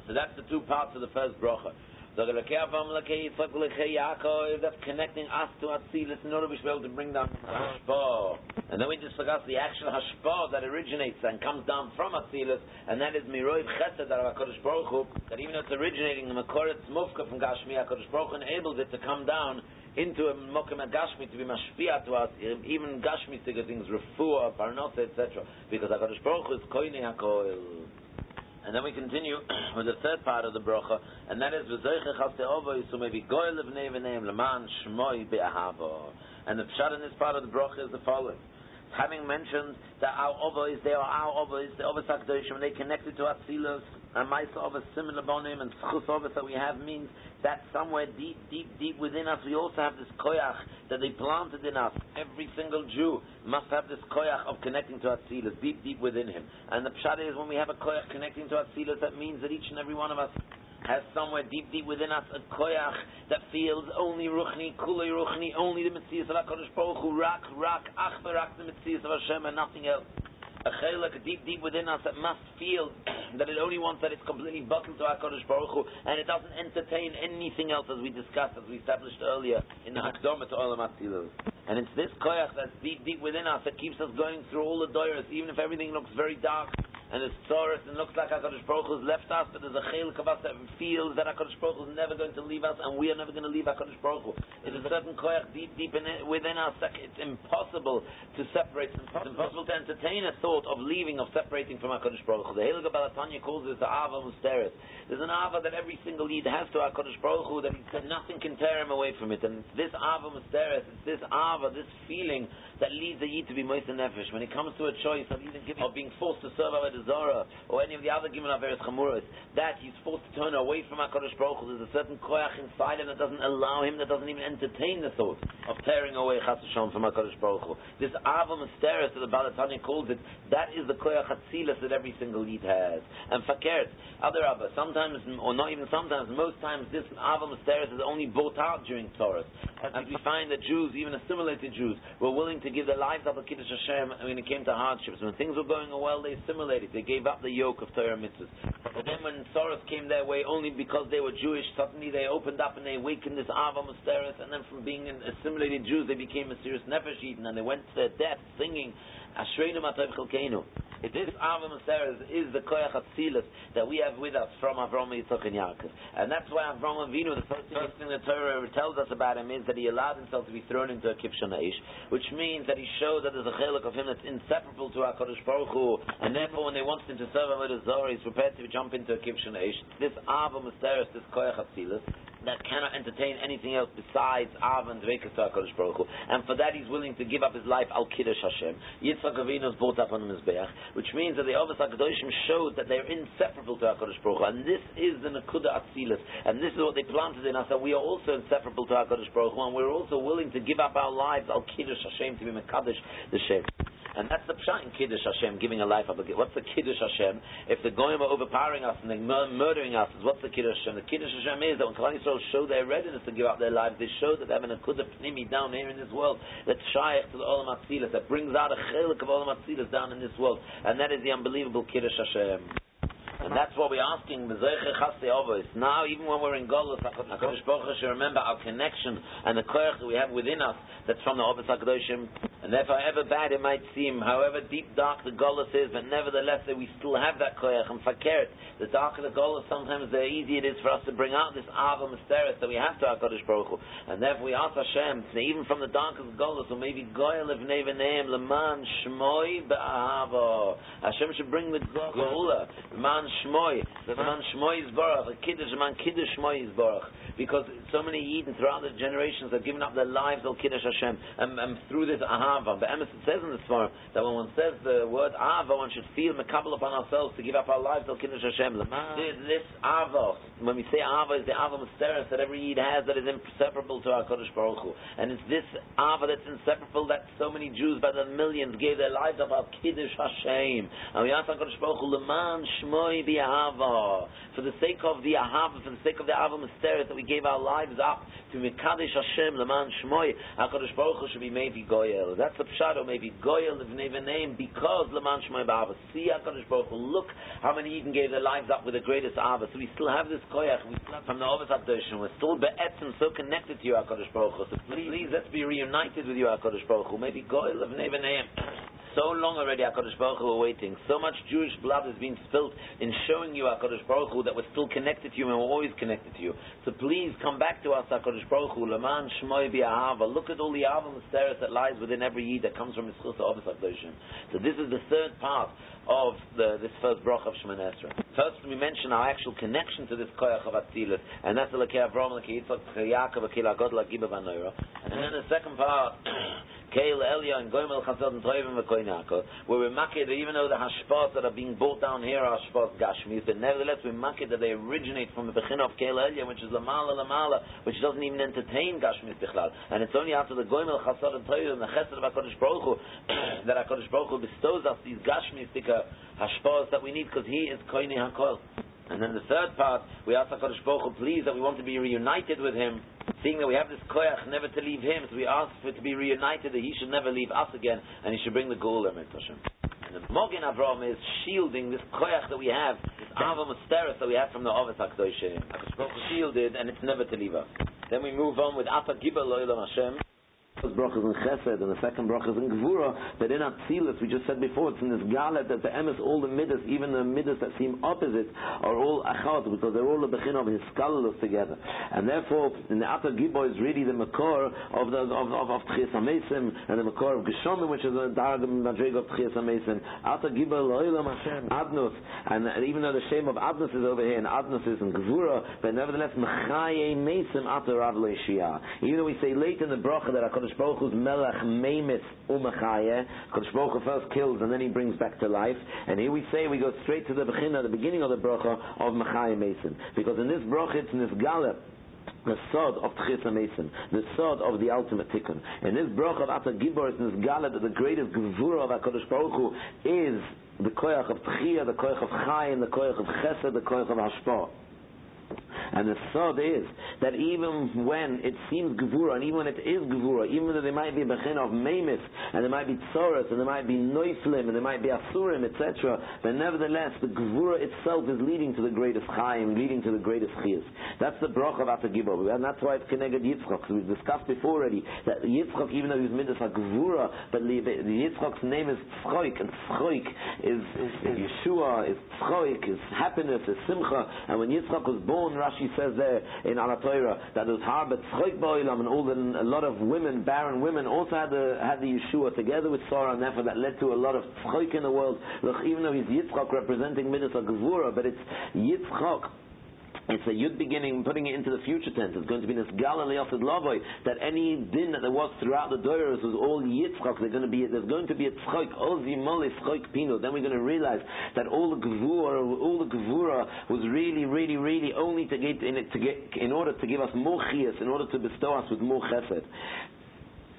So that's the two parts of the first bracha. That's connecting us to Atzilus in order to be able to bring down Hashpah. And then we discuss the actual Hashpah that originates and comes down from Atzilus, and that is Miroiv Chesed that HaKadosh Baruch Hu, that even though it's originating in Makoretz Mufka from Gashmi, HaKadosh Baruch Hu enables it to come down into a mokum gashmi to be mashpia to us, even gashmi to things, refuah, parnasa, etc. Because Hakadosh Baruch Hu is koine hakoil. And then we continue with the third part of the bracha, and that is v'zoiche chaste ovo yisu maybe goy levnei v'neim leman shmoi be'ahavo. And the pshat in this part of the bracha is the following having mentioned that our ovois, they are our ovois, the ovos HaKadoshim, and they connected to Atzilus, and Maisa ovos similar bonim, and Schus ovos that we have means that somewhere deep, deep, deep within us, we also have this koyach that they planted in us. Every single Jew must have this koyach of connecting to Atzilus, deep, deep within him. And the pshat is when we have a koyach connecting to Atzilus, that means that each and every one of us has somewhere deep, deep within us a koyach that feels only ruchni, kulei ruchni, only the mitzvahs of HaKadosh Baruch Hu, rak, rak, ach, rak, the mitzvahs of Hashem and nothing else. A chelak deep, deep within us that must feel that it only wants that it's completely buckled to HaKadosh Baruch Hu, and it doesn't entertain anything else as we discussed, as we established earlier in the Hakdama to Olam And it's this koyach that's deep, deep within us that keeps us going through all the doyers, even if everything looks very dark and it's Taurus and looks like HaKadosh Baruch Hu has left us, but there's a chel us that feels that HaKadosh Baruch Hu is never going to leave us, and we are never going to leave HaKadosh Baruch Hu. It's a certain koyach deep, deep it, within us it's impossible to separate. It's impossible to entertain a thought of leaving, of separating from HaKadosh Baruch Hu. The Hilga Balatanya calls this the Ava Musteris. There's an Ava that every single Yid has to HaKadosh Baruch Hu that, that nothing can tear him away from it. And it's this Ava Musteris, it's this Ava, this feeling that leads the Yid to be Moist and Nefesh. When it comes to a choice of, even giving, of being forced to serve our Zorah, or any of the other Gimel Averis Chamuras, that he's forced to turn away from HaKadosh Baruch Hu. There's a certain koyach inside him that doesn't allow him, that doesn't even entertain the thought of tearing away Chas Hashem from HaKadosh Baruch Hu. This Ava Mysteris, that the Balatanya calls it, that is the koyach Hatzilas that every single Yid has. And Fakert, other Abba, sometimes, or not even sometimes, most times, this Ava Mysteris is only brought out during Torah. And we find that Jews, even assimilated Jews, were willing to give their lives up to Kiddush Hashem when it came to hardships. When things were going well, they assimilated. They gave up the yoke of Torah mitzvahs. But then when sorrows came their way, only because they were Jewish, suddenly they opened up and they awakened this Ava Musteris, and then from being assimilated Jews, they became a serious Nefesh and they went to their death singing, Ashreinu Matov Chelkeinu. This Ava Maseres is the Koyach Atzilis that we have with us from Avram Yitzchak and Yaakov. And that's why Avram Avinu, the first thing the Torah tells us about him is that he allowed himself to be thrown into a Kipshon which means that he showed that there's a chelik of him that's inseparable to HaKadosh Baruch Hu, and therefore when they want him to serve Avodah Zorah, he's prepared to jump into a Kipshon This Ava Maseres, this Koyach Atzilis, that cannot entertain anything else besides Av and Dvekas Baruch Hu. And for that he's willing to give up his life al Kiddush Hashem. Yitzchak Avinu is brought up on the Mizbeach, which means that the Avos HaKadoshim showed that they're inseparable to HaKadosh Baruch Hu. And this is the Nakuda Atzilis. And this is what they planted in us, that we are also inseparable to HaKadosh Baruch Hu, and we're also willing to give up our lives al Kiddush Hashem to be Mekadosh the Shem. And that's the pshat in Kiddush Hashem, giving a life up. What's the Kiddush Hashem? If the Goyim are overpowering us and they're murdering us, what's the Kiddush Hashem? The Kiddush Hashem is that when Klal Yisrael show their readiness to give up their lives, they show that they have an akudah pnimi down here in this world that's shaykh to the Olam Atzilas, that brings out a chelik of Olam Atzilas down in this world. And that is the unbelievable Kiddush Hashem. And that's what we're asking. Now, even when we're in Golus, HaKadosh Baruch Hu remember our connection and the koyach that we have within us that's from the Ovis HaKadoshim. And therefore, however bad it might seem, however deep, dark the Golus is, but nevertheless, that we still have that koyach. And fakert, the darker the Golus, sometimes the easier it is for us to bring out this Ava Mysteris that we have to HaKadosh Baruch Hu. And therefore, we ask Hashem, even from the darkest Golus, or maybe Goyal of Nevaneim, Leman Shmoi Be'ahava. Hashem should bring the Geula, Leman Shmoy, the man Shmoy is Baruch, Kiddush, the man Kiddush Shmoy is Baruch. Because so many Eden throughout the generations have given up their lives al Kiddush Hashem, and, and through this Ahava. But Emes, it says in the Svar that when one says the word Ahava, one should feel makabel upon ourselves to give up our lives al Kiddush Hashem. This, Ahava, when we say Ahava, is the Ahava Mysteris that every Yid has that is inseparable to our Kiddush Baruch Hu. And it's this Ahava that's inseparable that so many Jews by the millions gave their lives up al Kiddush Hashem. And we ask our Kiddush Baruch Hu, Leman Shmoy the Ahava, for the sake of the Ahava, for the sake of the Ahava Mysteris that we gave our lives up to Mekadesh Hashem, Leman Shmoy, HaKadosh Baruch Hu should be maybe Goyel. That's the Pshat, oh, maybe Goyel name because Leman Shmoy Ba'ava. See HaKadosh Baruch look how many Eden gave their lives up with the greatest Ava. So we still have this Koyach, we still have from the Ovis HaKadosh, we're still Be'etzim, so connected to you HaKadosh Baruch. So please, please, let's be reunited with you HaKadosh Baruch. Maybe Goyel of name. So long already HaKadosh Baruch Hu are waiting. So much Jewish blood has been spilled in showing you HaKadosh Baruch Hu that we're still connected to you and we're always connected to you. So please come back to us HaKadosh Baruch Hu. Laman Shmoy Bi'ahava. Look at all the Ahava Mysteris that lies within every Yid that comes from Mitzchus Ovis HaKadoshim. So this is the third part of the, this first Brach of Shemon Esra. First we mention our actual connection to this Koyach of Atzilus, and that's the Lekei Avram, Lekei Yitzchak, Yaakov, Lekei Lagod, Lekei Bavanoira. And then the second part Kael Elia and Goimel and Toivim V'Koinako, where we're that even though the hashpot that are being brought down here are hashpot Gashmis, but nevertheless we're maked that they originate from the Bechin of Kael Elia, which is Lamala Lamala, which doesn't even entertain Gashmis Bichlal. And it's only after the Goimel Chasad and Toivim, the Chesed of HaKadosh Baruch Hu, that HaKadosh Baruch Hu bestows us these Gashmis hashpot that we need because He is Koine HaKol. And then the third part, we ask HaKadosh Baruch Hu, please, that we want to be reunited with Him, seeing that we have this koyach never to leave Him, so we ask for it to be reunited, that He should never leave us again, and He should bring the Hashem. And the Mogen Avram is shielding this koyach that we have, this Ava Musteris that we have from the Ovis HaKadosh. HaKadosh shielded, and it's never to leave us. Then we move on with Apa Gibel Hashem first bracha is in Chesed and the second bracha is in Gvura. But in Atzilus, we just said before, it's in this Galet that the emes, all the midas, even the midas that seem opposite, are all achad because they're all the bechin of his skalulus together. And therefore, in the Atta Gibo is really the makor of the of of, of Tchias Amesim and the makor of Geshomim, which is the Darg Madrig of Tchias Amesim. Atta Gibo Lo'ilam Hashem Adnus, and, and even though the shame of Adnus is over here and Adnus is in Gvura, but nevertheless Mechaye Mesim Atta Rav Even though we say late in the bracha that Hakadosh HaKadosh Baruch Hu's Melech Meimis Umachaya. HaKadosh Baruch Hu first kills and then he brings back to life. And here we say we go straight to the Bechina, the beginning of the bracha of Machaya Mason. Because in this bracha it's in the sod of Tchisa Mason, the sod of the ultimate tikkun. And this bracha of Ata Gibor is this gala that the greatest gevura of HaKadosh Baruch Hu is the koyach of Tchia, the koyach of Chayin, the koyach of Chesed, the koyach of Hashpah. And the sod is that even when it seems gevura, and even when it is gevura, even though there might be a bechin of memis, and there might be tzoras, and there might be noiflim, and there might be asurim, etc., but nevertheless, the gevura itself is leading to the greatest chaim, leading to the greatest chiyas. That's the brach of Atagibor, and that's why it's connected Yitzchak. We've discussed before already that Yitzchak, even though he's midas gevura, but Yitzchak's name is Tzchoik, and Tzchoik is, is, is Yeshua, is Tzchoik, is happiness, is Simcha, and when Yitzchak was born, Rashi says there in Torah that was Harbet Tzchoik Ba'ilam and all the, a lot of women, barren women, also had the, had the Yeshua together with Sarah, and therefore that led to a lot of Tzchoik in the world. Look, even though he's Yitzchak representing Midas Gevura, but it's Yitzchak it's a yud beginning, putting it into the future tense. It's going to be this Galilee Lavoy, that any din that there was throughout the Doros was all Yitzchak. There's going to be, there's going to be a tzchok, ozi mole tzchok pino. Then we're going to realize that all the Gevura, all the Gevura was really, really, really only to get in it, to get, in order to give us more chias, in order to bestow us with more chesed.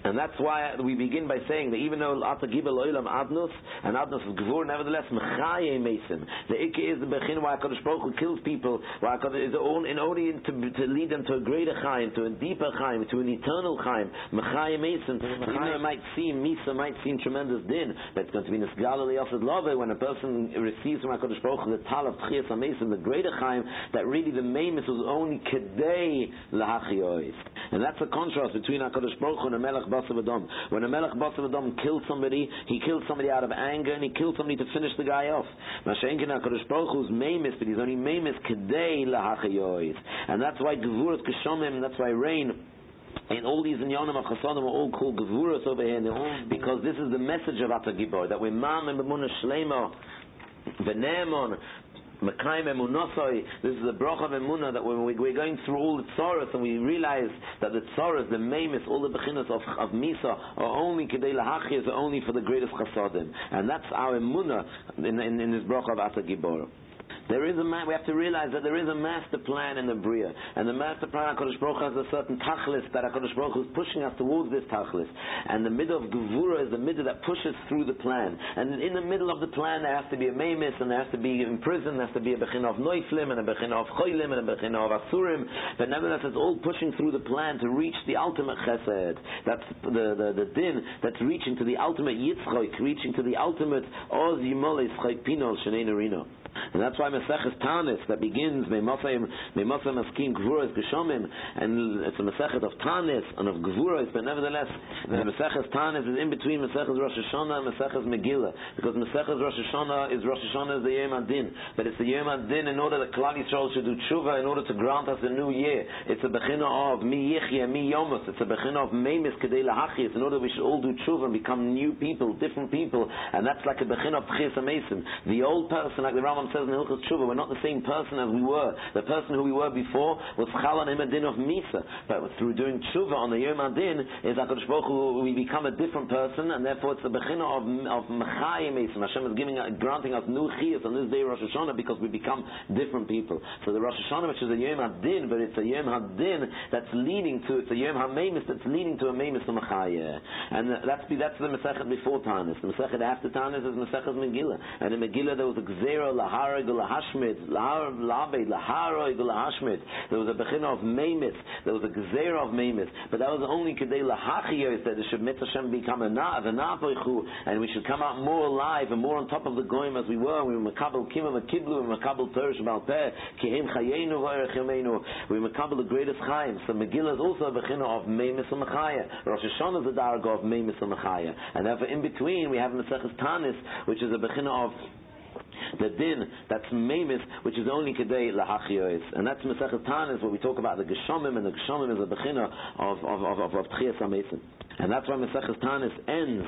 And that's why we begin by saying that even though Ata Gibel Oilam Adnus, and Adnus is Gvur, nevertheless, Mechaye Mason. The Ikke is the Bechin why HaKadosh Baruch Hu kills people, why HaKadosh is in order to, to lead them to a greater Chaim, to a deeper Chaim, to an eternal Chaim. Mechaye Mason. Even though it might seem, Misa might seem tremendous din, but it's going to be Nisgala Liyasad Love when a person receives from HaKadosh Baruch Hu the Tal of Tchias Mason, the greater Chaim, that really the Mamus was only Kedei Lahachiyois. And that's a contrast between HaKadosh Baruch Hu and the Melech When a Melech Basav Adam kills somebody, he kills somebody out of anger and he kills somebody to finish the guy off. Mashenkin HaKadosh Baruch Hu's Memis, but he's only Memis Kedei Lahachayois. And that's why Gevurat Keshomim, that's why rain and all these inyanim of chasadim are all called gevuras over here, because this is the message of Ata Gibor, that we're mam and b'munah shlema, v'ne'emon, This is a bracha of Emunah that when we're going through all the tzoras and we realize that the tzoras, the maimis, all the bechinas of, of Misa are only Kedei Lahachis, are only for the greatest chasadim. And that's our Emunah in, in, in this bracha of Ata Gibor. There is a man, we have to realize that there is a master plan in the Bria. And the master plan, HaKadosh Baruch has a certain tachlis that HaKadosh Baruch is pushing us towards this tachlis. And the middle of Gevura is the middle that pushes through the plan. And in the middle of the plan there has to be a Maimis, and there has to be in prison, there has to be a Bechin of Noiflim, and a Bechin of Choilim, and a Bechin of Asurim. But nevertheless, it's all pushing through the plan to reach the ultimate chesed. That's the, the, the din that's reaching to the ultimate Yitzchok, reaching to the ultimate Oz Yimolis Chayk Pinol Shanei Rino. And that's why Maseches Tanis that begins Meimosayim Askim Gvuras Geshomim, and it's a Masechet of Tanis and of Gvuras, but nevertheless, the Maseches Tanis is in between Maseches Rosh Hashanah and Maseches Megillah, because Maseches Rosh Hashanah is Rosh Hashanah is the Yom Adin, but it's the Yom Adin in order that Klal Yisrael should do tshuva in order to grant us a new year. It's a bechina of Mi Yichya, Mi Yomus. It's a bechina of Meimis Kedei Lahachis in order we should all do tshuva and become new people, different people, and that's like a bechina of Tchis Mason. The old person, like the Rambam says in Hilchot Tshuva, we're not the same person as we were. The person who we were before was Chalan Imadin of Misa. But through doing Tshuva on the Yom Adin, is HaKadosh Baruch Hu, we become a different person, and therefore it's the Bechina of, of Mechayim Hashem is giving, uh, granting us new Chiyas on this day Rosh Hashanah because we become different people. So the Rosh Hashanah, which is a Yom Adin, but it's a Yom Adin that's leading to, it's a Yom HaMemis that's leading to a Memis to Mechayah. And uh, that's, that's the Masechet before Tanis. The Masechet after Tanis is Masechet Megillah. And in Megillah there was a Gzera, Laharag, Lahashmid, Labed, Laharoig, Lahashmid. There was a Bechina of Memis. There was a Gzera of Memis. But that was only Kedei Lahachiyos that it should Mit become a Nav, a Navoichu, and we should come out more alive and more on top of the Goyim as we were. We were Makabal Kimam, Kiblu, and Makabal Teresh Balpeh, Kihim Chayenu, Vayerech Yameinu. We Makabal the greatest Chaim. So Megillah is also a Bechina of Memis and Mechaya. Rosh Hashanah is a Darga of Memis and Mechaya. And therefore in between we have Maseches Tanis, which is a Bechina of the din that's memis, which is only kedei lahachiyos, and that's Masechet Tanis, where we talk about the geshomim, and the geshomim is a bechina of of of of, of And that's why Mesechus Tanis ends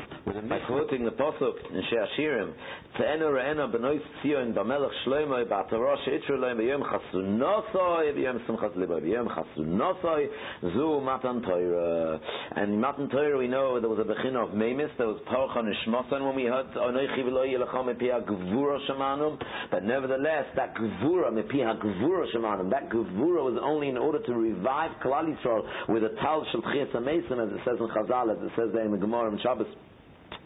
by quoting the Pasuk in Shir HaShirim, Te'enu re'ena benois tzion b'melech shloimo b'atara she'itru loim b'yom chasunosoi b'yom simchas libo b'yom chasunosoi zu matan Torah. And matan Torah we know there was a bechin of Memis, there was Parcha Nishmosan when we heard Onoichi v'lo yelacham mepi ha-gvura but nevertheless that gvura mepi ha-gvura that gvura was only in order to revive Klal Yisrael with a tal shel tchias as it says in Chazal, as it says there in the Gemara and Shabbos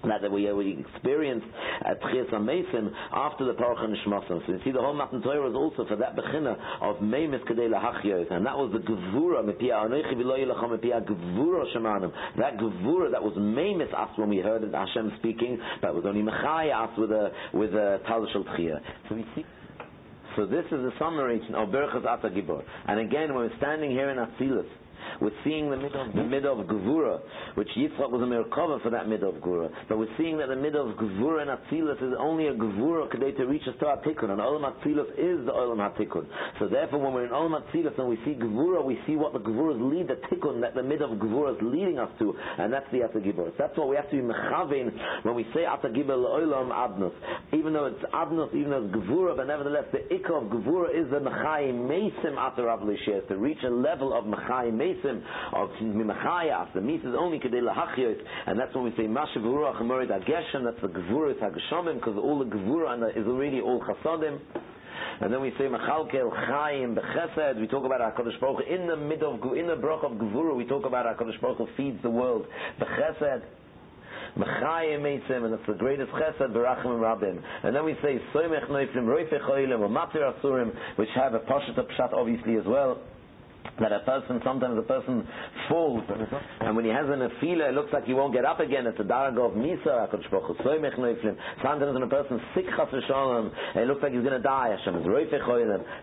that we, uh, we experienced at Tchias HaMesim after the Paruch Nishmasim. So you see the whole Matan Torah is also for that Bechina of Meimis Kedei Lahachyos, and that was the Gevura, Mepia Anoichi V'lo Yilacham Mepia Gevura Shemanim. That Gevura that was Meimis us when we heard Hashem speaking, that was only Mechai us with a, with a Tal Shel Tchiyah. So we see so this is a summary of Berachas Ata Gibor. And again, when we're standing here in Atzilus, we're seeing the middle, the middle of Gevura, which Yitzchak was a Merkava for that middle of Gevura. But we're seeing that the middle of Gevura and Atzilus is only a Gevura to reach us to Atikun. And Olam Atzilus is the Olam Hatikun. So therefore, when we're in Olam Atzilus and we see Gevura, we see what the Gevuras lead, the Tikun, that the middle of Gevura is leading us to. And that's the Atagibur. That's what we have to be mechavin when we say Atagibur Olam Adnus. Even though it's Adnus, even though it's Gevura, but nevertheless, the Ikka of Gevura is the Mechai Mesim Atarav to reach a level of Mechai Mesim misim of mimachayas. The mis is only kedei lahachyos, and that's when we say mashav ruach morid ageshem. That's the gevurah hagashomim, because all the gevurah is already all chasadim. And then we say Machalkel Chaim Bechesed. We talk about Hakadosh Baruch in the middle of in the brach of Gevura. We talk about Hakadosh Baruch feeds the world Bechesed. Mechayim Meitzim, and it's the greatest chesed, Barachim and Rabim. And then we say, Soymech Noiflim, Roifech Choilim, or Matir Asurim, which have a Pashat Pshat obviously as well that a person, sometimes a person falls, and when he has an afila, it looks like he won't get up again. It's a darag of misa, Sometimes when a person sick, chas it looks like he's going to die. Hashem is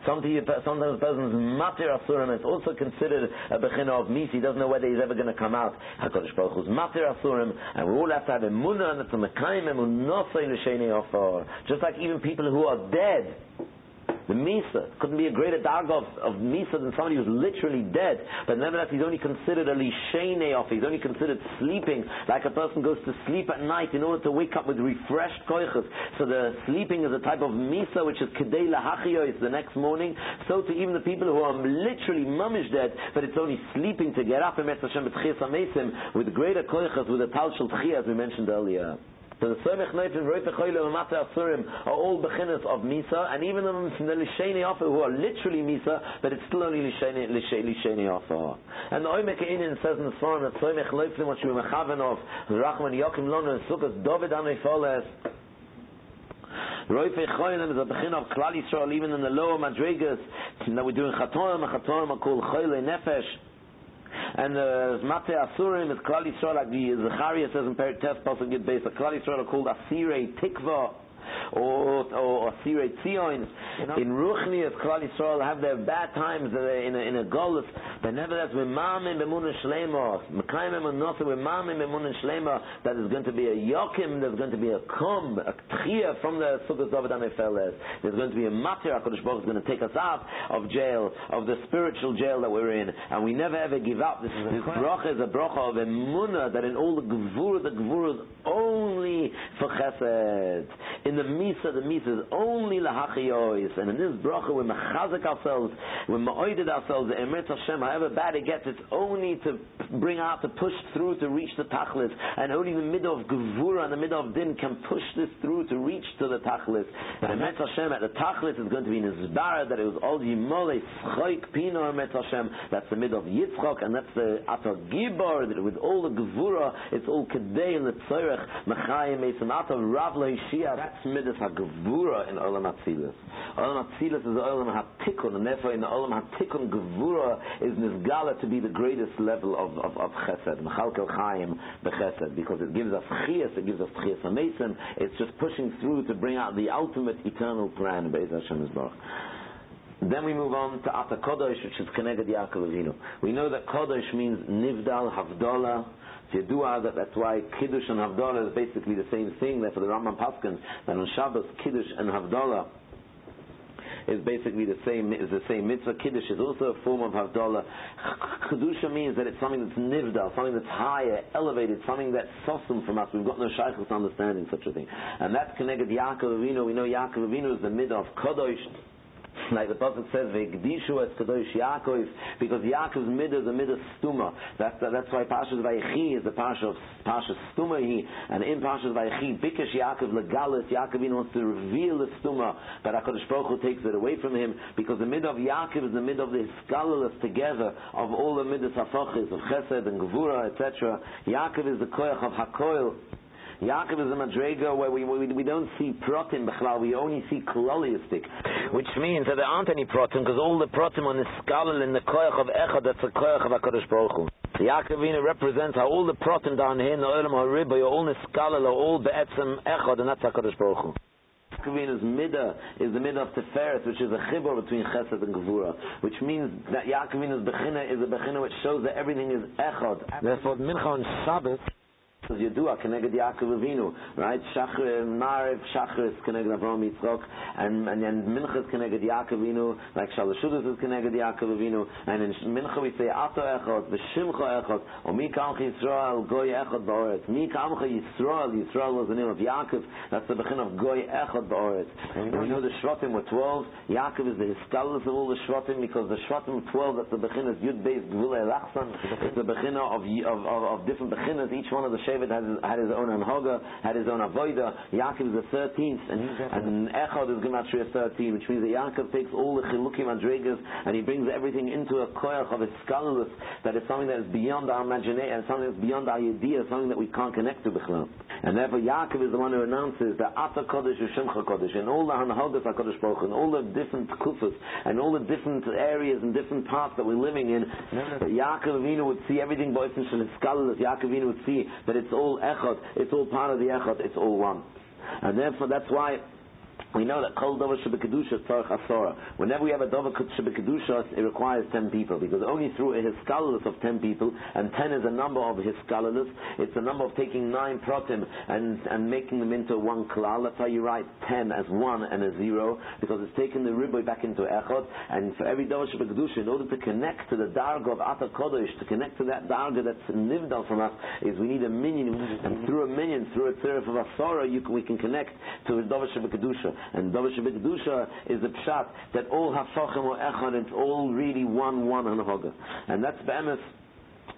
Sometimes, a person's matir asurim, it's also considered a bechina of misa. He doesn't know whether he's ever going to come out. HaKadosh Baruch Hu's matir asurim, and we all have to have emunah, and it's a mekayim emunah Just like even people who are dead, the Misa couldn't be a greater darg of, of Misa than somebody who's literally dead. But nevertheless, he's only considered a Lishene off. He's only considered sleeping like a person goes to sleep at night in order to wake up with refreshed koiches. So the sleeping is a type of Misa which is Kedei Lahachiyos the next morning. So to even the people who are literally mummish dead, but it's only sleeping to get up in Hashem with greater koiches, with the Tal Shul as we mentioned earlier. So the Somech Noit and Roife Choyle and Mata Asurim are all beginners of Misa, and even the, Lisheni Offer who are literally Misa, but it's still only Lisheni, Lisheni Offer. And the Oimek Inin says in the Sforim that Somech Noit what we mechaven of Rachman Yokim Lona and Sukkot David Anifoles Roife Choylem is a bechin of Klal Yisrael, even in the lower Madrigas, that we're doing Chatorim, and Chatorim are called Choyle Nefesh, and the uh, Mate Asurim is Klal Yisrael, like the Zechariah says in Perik Test, Pasuk Gid Beis, Klal Yisrael are called Asirei Tikva, or or Asirei Tzion. In Ruchni, as Klal Yisrael have their bad times uh, in a, in a golus, but nevertheless, we're mamim b'munah shlema, mekayim emunosa, we're mamim b'munah shlema, that there's going to be a yokim, there's going to be a kum, a tchia from the Sukkot David Amefeles. There's going to be a matir, HaKadosh Baruch is going to take us out of jail, of the spiritual jail that we're in, and we never ever give up. This, this bracha is a bracha of emunah, that in all the gevura, the gevura is only for chesed. In the misa, the misa is only lahachiyois, and in this bracha we mechazik ourselves, we ma'oided ourselves, the emet Hashem, however bad it gets, it's only to bring out, to push through, to reach the tachlis, and only the middle of gevura and the middle of din can push this through to reach to the tachlis. And emet Hashem, at the tachlis is going to be in Zbara, that it was all yimole, schoik pino emet Hashem, that's the middle of Yitzchok, and that's the ato gibor, that with all the gevura, it's all kedei and the tzorech, mechayim, it's an ato rav that's midas ha-gevura in Olam HaTzilis. Olam HaTzilis is Olam HaTikun, and therefore in the Olam HaTikun, gevura is nisgala to be the greatest level of, of, of chesed, mechalkel chaim bechesed, because it gives us chias, it gives us chias mason. It's just pushing through to bring out the ultimate eternal plan, Be'ez Hashem Yisbarach. Then we move on to Ata Kodesh, which is Keneged Yaakov Avinu. We know that Kodesh means Nivdal, Havdalah, Yedua that that's why Kiddush and Havdalah is basically the same thing. Therefore, the Rambam Paskins that on Shabbos Kiddush and Havdalah is basically the same is the same mitzvah. Kiddush is also a form of havdalah. Kedusha means that it's something that's nivdal, something that's higher, elevated, something that's sosum from us. We've got no shaykhus understanding such a thing, and that's connected Yaakov Avinu. We know Yaakov Avinu is the mid of Kadosh like the Prophet says, "Vegdishu es kadosh Yaakov," because Yaakov's midah is a midah stuma. That's that's why Parshas Vayechi is the parsha of Parshas Stuma he, and in Parshas Vayechi, Bikesh Yaakov legalis. Yaakov wants to reveal the stuma, but Hakadosh Baruch Hu takes it away from him because the midah of Yaakov is the midah of the hiskalalas together of all the midas hafachis of Chesed and Gevura, etc. Yaakov is the koyach of Hakoil. Yaakov is a madrega where we, we, we don't see protim b'chlal, we only see kololiistic, which means that there aren't any protim because all the protim on the skalal in the koyach of echad, that's the koyach of HaKadosh Baruch Hu. Yaakovina represents how all the protim down here in the Olam HaRibba, all the skalal are all be'etzem echad, and that's HaKadosh Baruch Hu. Yaakovina's midah is the midah of Tiferet, which is a chibur between Chesed and Gevura, which means that Yaakovina's bechina is a bechina which shows that everything is echad. Therefore, Mincha on Shabbos as Yedua connected Yaakov Avinu, right? Shachar, Mariv, Shachar is connected Avraham Yitzchok, and and then Mincha is connected Yaakov Avinu, like Shalashudas is connected Yaakov Avinu, and in Mincha we say Ato Echot, V'Shimcha Echot, or Mi Kamcha Yisrael, Goy Echot Ba'oretz. Mi Kamcha Yisrael, Yisrael was the name of Yaakov, that's the begin of Goy Echot Ba'oretz. And we know the Shvatim were 12, Yaakov is the Hiskalus of all the Shvatim, because the Shvatim 12, that's the begin of Yud Beis Gvule Lachsan, it's the begin of, of, of, of different beginners, each one of the Shevet had, had his own Anhoga, had his own Avoida. Yaakov is the 13th, and, and Echad is Gematria 13, which means that Yaakov takes all the Chilukim Adregas and he brings everything into a koyach of a scholarless that is something that is beyond our imagination, something that's beyond our idea, something that we can't connect to Bechlam. And therefore Yaakov is the one who announces that Ata Kodesh Shemcha Kodesh, and all the Hanhogas HaKadosh Baruch and all the different kufas, and all the different areas and different parts that we're living in, that Yaakov Avinu would see everything both in scholarless. Yaakov Avinu would see that it's all echad, it's all part of the echad, it's all one. And therefore that's why we know that kol davar shebekadusha tzarich asora. Whenever we have a davar shebekadusha, it requires ten people because only through a hiskalus of ten people, and ten is a number of hiskalus. It's a number of taking nine protim and and making them into one klal. That's how you write ten as one and a zero because it's taking the riboy back into echot. And for every davar shebekadusha, in order to connect to the darga of ata kodesh, to connect to that darga that's nivdal from us, is we need a minion, and through a minion, through a tzarif of asora, you can, we can connect to a davar shebekadusha. And Davar Shebekdusha is the pshat that all hafachim or echad, it's all really one, one hanahoga. And that's be'emes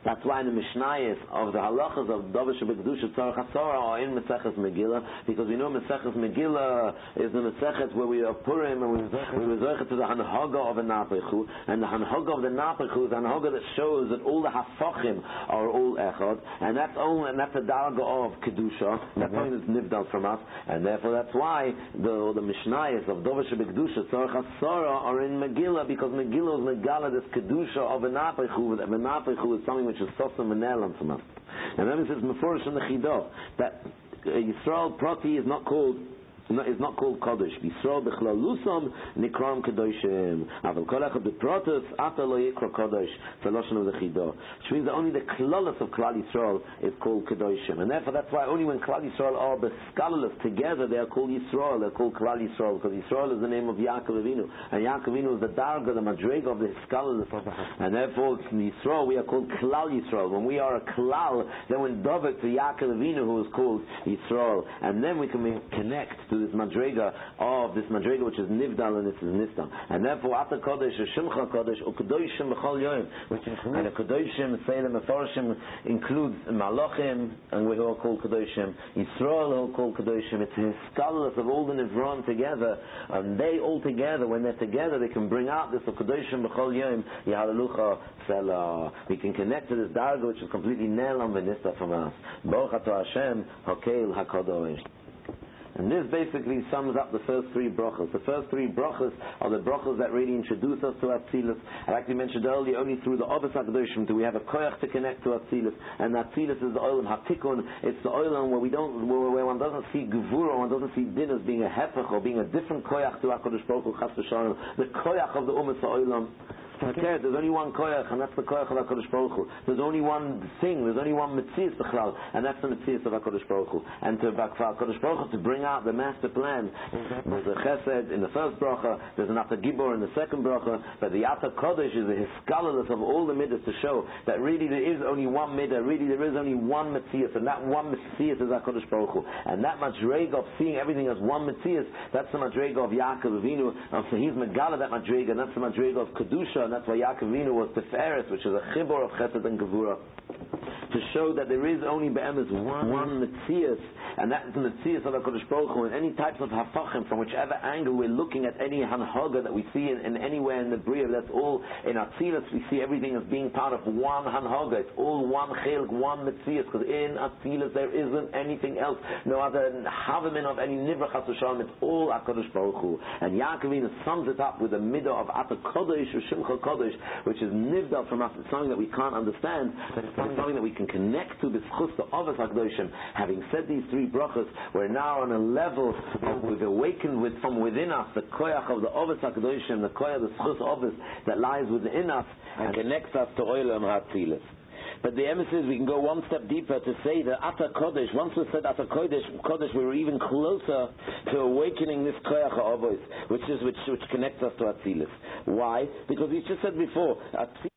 that's why in the Mishnayos of the halachas of Davish B'Kedusha Tzarech HaSorah are in Meseches Megillah, because we know Meseches Megillah is the Meseches where we are Purim and we, we resort to the Hanhaga of the Napechu, and the Hanhaga of the Napechu is the Hanhaga that shows that all the Hafachim are all Echad, and that's only, and that's the Darga of Kedusha, that's mm-hmm. something that's nivdal from us, and therefore that's why the, the Mishnayos of Davish B'Kedusha Tzarech HaSorah are in Megillah, because Megillah is Megala this Kedusha of the Napechu, the Napechu is something which is Sosa says Meforish in the Chidah that Yisrael Prati is not called is not called Kodesh. Yisrael b'chlalusam nikram Kedoshim. Aval kol echad b'protus ata lo yikra Kodesh. Lotion of the Chidah. Which means that only the klalas of Klal Yisrael is called Kedoshim. And therefore that's why only when Klal Yisrael are b'skalalas together they are called Yisrael. They're called Klal Yisrael because Yisrael is the name of Yaakov Avinu. And Yaakov Avinu is the darga, the madrega of the skalalas. And therefore Yisrael we are called Klal Yisrael. When we are a Klal, then when David to Yaakov Avinu who is called Yisrael. And then we can connect to this madrega of this madrega which is nivdal and this is nistam. And therefore, after kodesh, shimcha kodesh, ukedoshim b'chol yoyim, which includes, and a kedoshim, mefarshim, includes malachim, and we all call kedoshim, Yisrael all call kedoshim. It's the scholars of all the nivron together, and they all together, when they're together, they can bring out this kedoshim b'chol yoyim, yahalelucha selah. We can connect to this darga which is completely nelam v'nista from us. Baruch Hashem, hakel hakodosh. And this basically sums up the first three brachas. The first three brachas are the brachas that really introduce us to Atzilus. I actually mentioned earlier, only through the Ovis HaKadoshim do we have a koyach to connect to Atzilus. And Atzilus is the oilam hatikun. It's the oilam where we don't, where, where one doesn't see gevura, one doesn't see din as being a hepech or being a different koyach to HaKadosh Baruch Hu, The koyach of the umas oilam there's only one koyach, and that's the koyach of HaKadosh Baruch Hu. There's only one thing, there's only one mitzias b'chlal, and that's the mitzias of HaKadosh Baruch Hu. And to HaKadosh Baruch Hu, to bring out the master plan, mm-hmm. there's a chesed in the first bracha, there's an Ata Gibor in the second bracha, but the Ata Kodesh is the hiskalalus of all the midas to show that really there is only one midah, really there is only one mitzias, and that one mitzias is HaKadosh Baruch Hu. And that madrega of seeing everything as one mitzias, that's the madrega of Yaakov Avinu, and so he's megala that madrega, and that's the madrega of Kedusha, that's why Yaakov Avinu was Teferes, which is a chibor of Chesed and Gevura to show that there is only be'emes one, one Metzias, and that is the Metzias of HaKadosh Baruch Hu, and any types of hafachim, from whichever angle we're looking at any hanhaga that we see in, in anywhere in the Bria, that's all, in Atzilus we see everything as being part of one hanhaga, it's all one chilk, one Metzias, because in Atzilus there isn't anything else, no other havamin of any nivra chas it's all HaKadosh Baruch Hu. And Yaakovina sums it up with a midah of Ata Kodesh Kodesh, which is nivda from us, it's something that we can't understand, but it's something that we can connect to b'schus the Avos HaKadoshim. Having said these three brachas, we're now on a level of, we've awakened with, from within us the koyach of the Avos HaKadoshim, the koyach, the schus Avos that lies within us and connects us to Olam HaTzilis. But the emphasis is we can go one step deeper to say that Ata Kodesh, once we said Ata Kodesh, Kodesh, we were even closer to awakening this Koyach HaAvos, which is, which, which connects us to Atzilis. Why? Because we just said before, Atzilis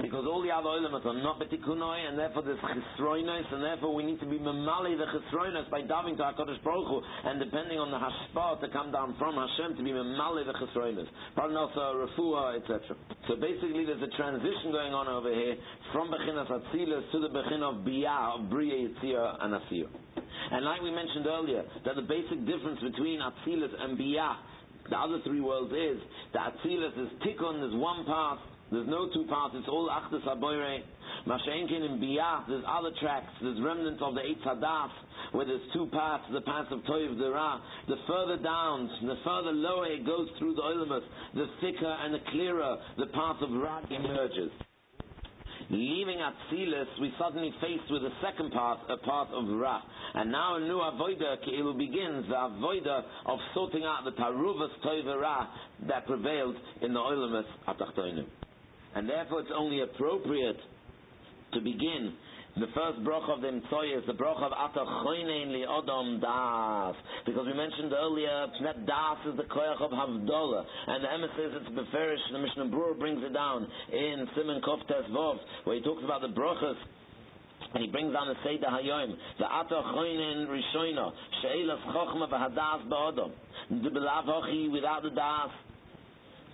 because all the other elements are not betikunoi, and therefore there's chisroinos, and therefore we need to be mamali the chisroinos by diving to HaKadosh Baruch Hu, and depending on the hashpa to come down from Hashem to be mamali the chisroinos. Pardon also, uh, refuah, etc. So basically there's a transition going on over here from Bechinas Atzilus to the Bechin of Biyah, of Bria, Yitzir, and Asir. And like we mentioned earlier, that the basic difference between Atzilus and Biyah, the other three worlds is that Atzilus is tikkun, there's one path, there's no two parts, it's all Achdus Aboire. Mashenkin and Biyah, there's other tracks, there's remnants of the Eitz Hadas, where there's two paths, the path of Toiv, the Ra. The further down, the further lower it goes through the Olamus, the thicker and the clearer the path of Ra emerges. Leaving Atzilus, we suddenly faced with the second path, a path of Ra. And now a new Avoida Keilu begins, the Avoida of sorting out the Taruvas Toiv Ra that prevailed in the Olamus Atachtoinim. And therefore it's only appropriate to begin the first bracha of the Mtsoy is the bracha of Atachoinen li Odom Das. Because we mentioned earlier that Das is the koyach of Havdalah. And the Emes says it's Beferish, the Mishnah Brur brings it down in Simon Koftes Vov, where he talks about the brachas and he brings down the Seder Hayoim, the Ata Choinen Rishoina, She'elas Chochma v'Hadas Ba'odom. The Belav without the Das,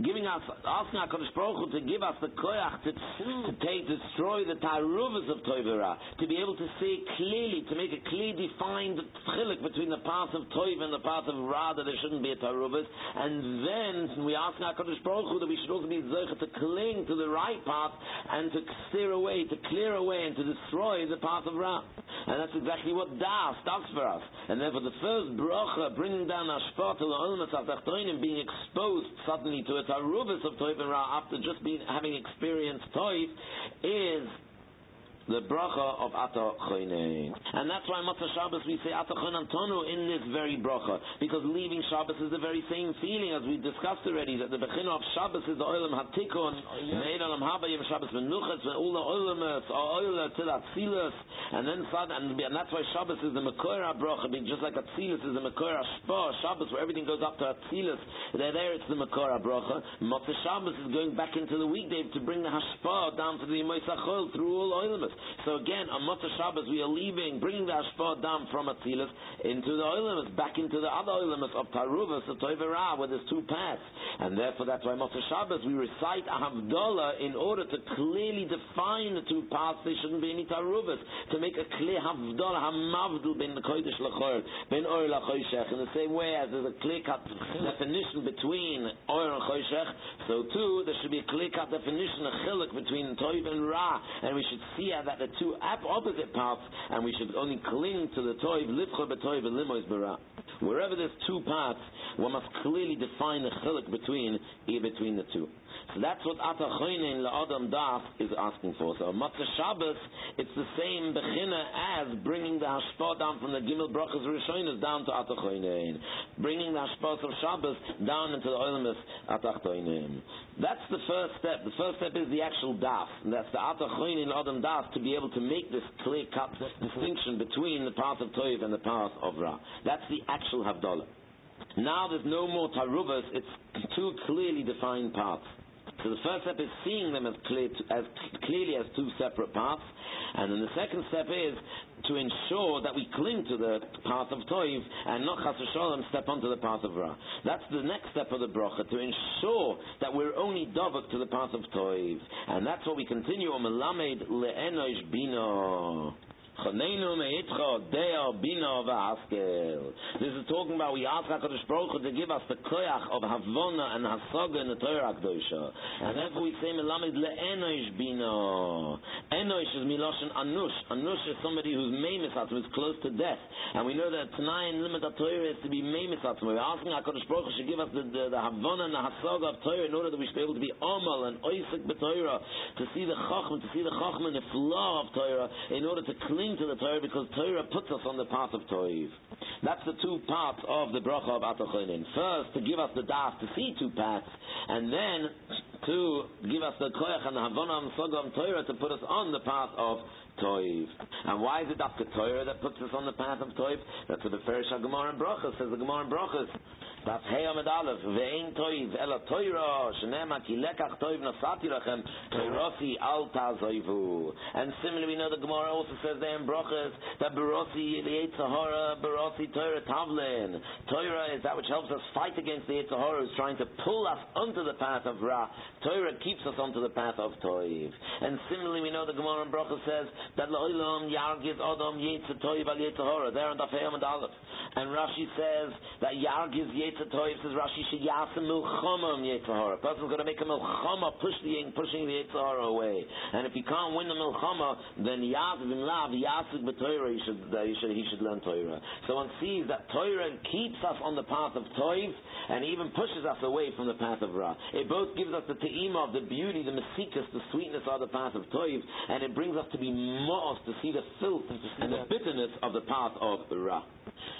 giving us, asking HaKadosh Baruch Hu to give us the koyach to, to take, destroy the taruvas of Toivera, to be able to see clearly, to make a clear defined chilik between the path of Toiv and the path of Ra, that there shouldn't be a taruvas, and then we ask HaKadosh Baruch Hu that we should also be zeichet to cling to the right path and to steer away, to clear away and to destroy the path of Ra. And that's exactly what Das does for us. And therefore the first bracha, bringing down Ashpah to the being exposed suddenly to a the Tarubis of Toiv and Ra after just being having experienced Toiv is the bracha of Ata Choynein. And that's why Matzah Shabbos we say Ata Tonu in this very bracha. Because leaving Shabbos is the very same feeling as we discussed already, that the Bechina of Shabbos is the Olam Hatikon, Meid Olam Haba Yom Shabbos and then and, that's why Shabbos is the Mekora bracha, just like Atzilus is the Mekora Shpa, Shabbos where everything goes up to Atzilus, there, there it's the Mekora bracha. Matzah Shabbos is going back into the weekday to bring the Hashpa down to the Moisachol through all Olamas. So again, on Motzah Shabbos, we are leaving, bringing the Ashpah down from Atzilus into the Oilemus, back into the other Oilemus of Taruvas, of Toivera, where there's two paths. And therefore, that's why Motzah Shabbos, we recite Havdalah in order to clearly define the two paths. There shouldn't be any Taruvas, to make a clear havdol hamavdul the kodesh lachor ben oil lachoshech in the same way as there's a clear cut definition between oil and choshech, so too there should be a clear cut definition of chiluk between toiv and ra, and we should see that the two opposite paths, and we should only cling to the toiv livcha betoiv and limois bara. Wherever there's two paths, one must clearly define the chiluk between between the two. So that's what Atachoinin La'adam Daf is asking for. So Matzah Shabbos, it's the same Bechina as bringing the Hashpah down from the Gimel Brachas Rishonis down to Atachoinin. Bringing the Hashpah of Shabbos down into the Oilimus Atachoinin. That's the first step. The first step is the actual Daf. And that's the Atachoinin La'adam Daf to be able to make this clear cut distinction between the path of Toiv and the path of Ra. That's the actual Havdalah. Now there's no more taruvas, it's two clearly defined paths. So the first step is seeing them as, clear to, as clearly as two separate paths, and then the second step is to ensure that we cling to the path of Toiv and not Chas Shalom step onto the path of Ra. That's the next step of the bracha, to ensure that we're only dovak to the path of Toiv. And that's what we continue on Melamed Le'enosh Bino. This is talking about we ask HaKadosh Baruch Hu to give us the koyach of Havona and Hasaga in the Torah Kedosha. And therefore we say melamed le'enosh bina. Enosh is miloshen anush. Anush is somebody who's meimis who's close to death. And we know that tonight in limit Torah is to be meimis We're asking HaKadosh Baruch Hu to give us the, the, the Havona and the Hasaga of Torah in order that we should be able to be Omal and Oisik b'Torah, to see the Chacham, to see the Chacham and the flow of Torah in order to clean cling to the Torah because Torah puts us on the path of Toiv. That's the two parts of the bracha of Atachonin. First, to give us the daf to see two paths, and then to give us the koyach and the havana and sogam Torah to put us on the path of Toiv. And why is it after Torah that puts us on the path of Toiv? That's what the Ferish Gemara and Brachas says. The Gemara and Brachas. That's Hey Amid Aleph. Ve'ein Toiv ela Torah shenema ki lekach Toiv nasati lachem Toirosi al tazoivu. And similarly, we know the Gemara also says there in Brachas that Barosi the Yitzhahara Barosi Torah Tavlin. Torah is that which helps us fight against the Yitzhahara who's trying to pull us onto the path of Ra. Torah keeps us onto the path of Toiv. And similarly, we know the Gemara and Brachas says that Lo'ilam Yargiz Odom Yitzah Toiv al Yitzhahara. There on the Amid Aleph. And Rashi says that Yargiz Yitzhahara Yitzhatoiv says Rashi Shiyasim Milchama Yitzhahara. A person's going to make a Milchama, push the, pushing the Yitzhahara away. And if he can't win the Milchama, then Yaziv in Lav, Yasik B'Torah, he should, he, should, he should learn Torah. So one sees that Torah keeps us on the path of Toiv, and even pushes us away from the path of Ra. It both gives us the Te'ima of the beauty, the Mesikas, the sweetness of the path of Toiv, and it brings us to be Mos, to see the filth and the bitterness of the path of Ra.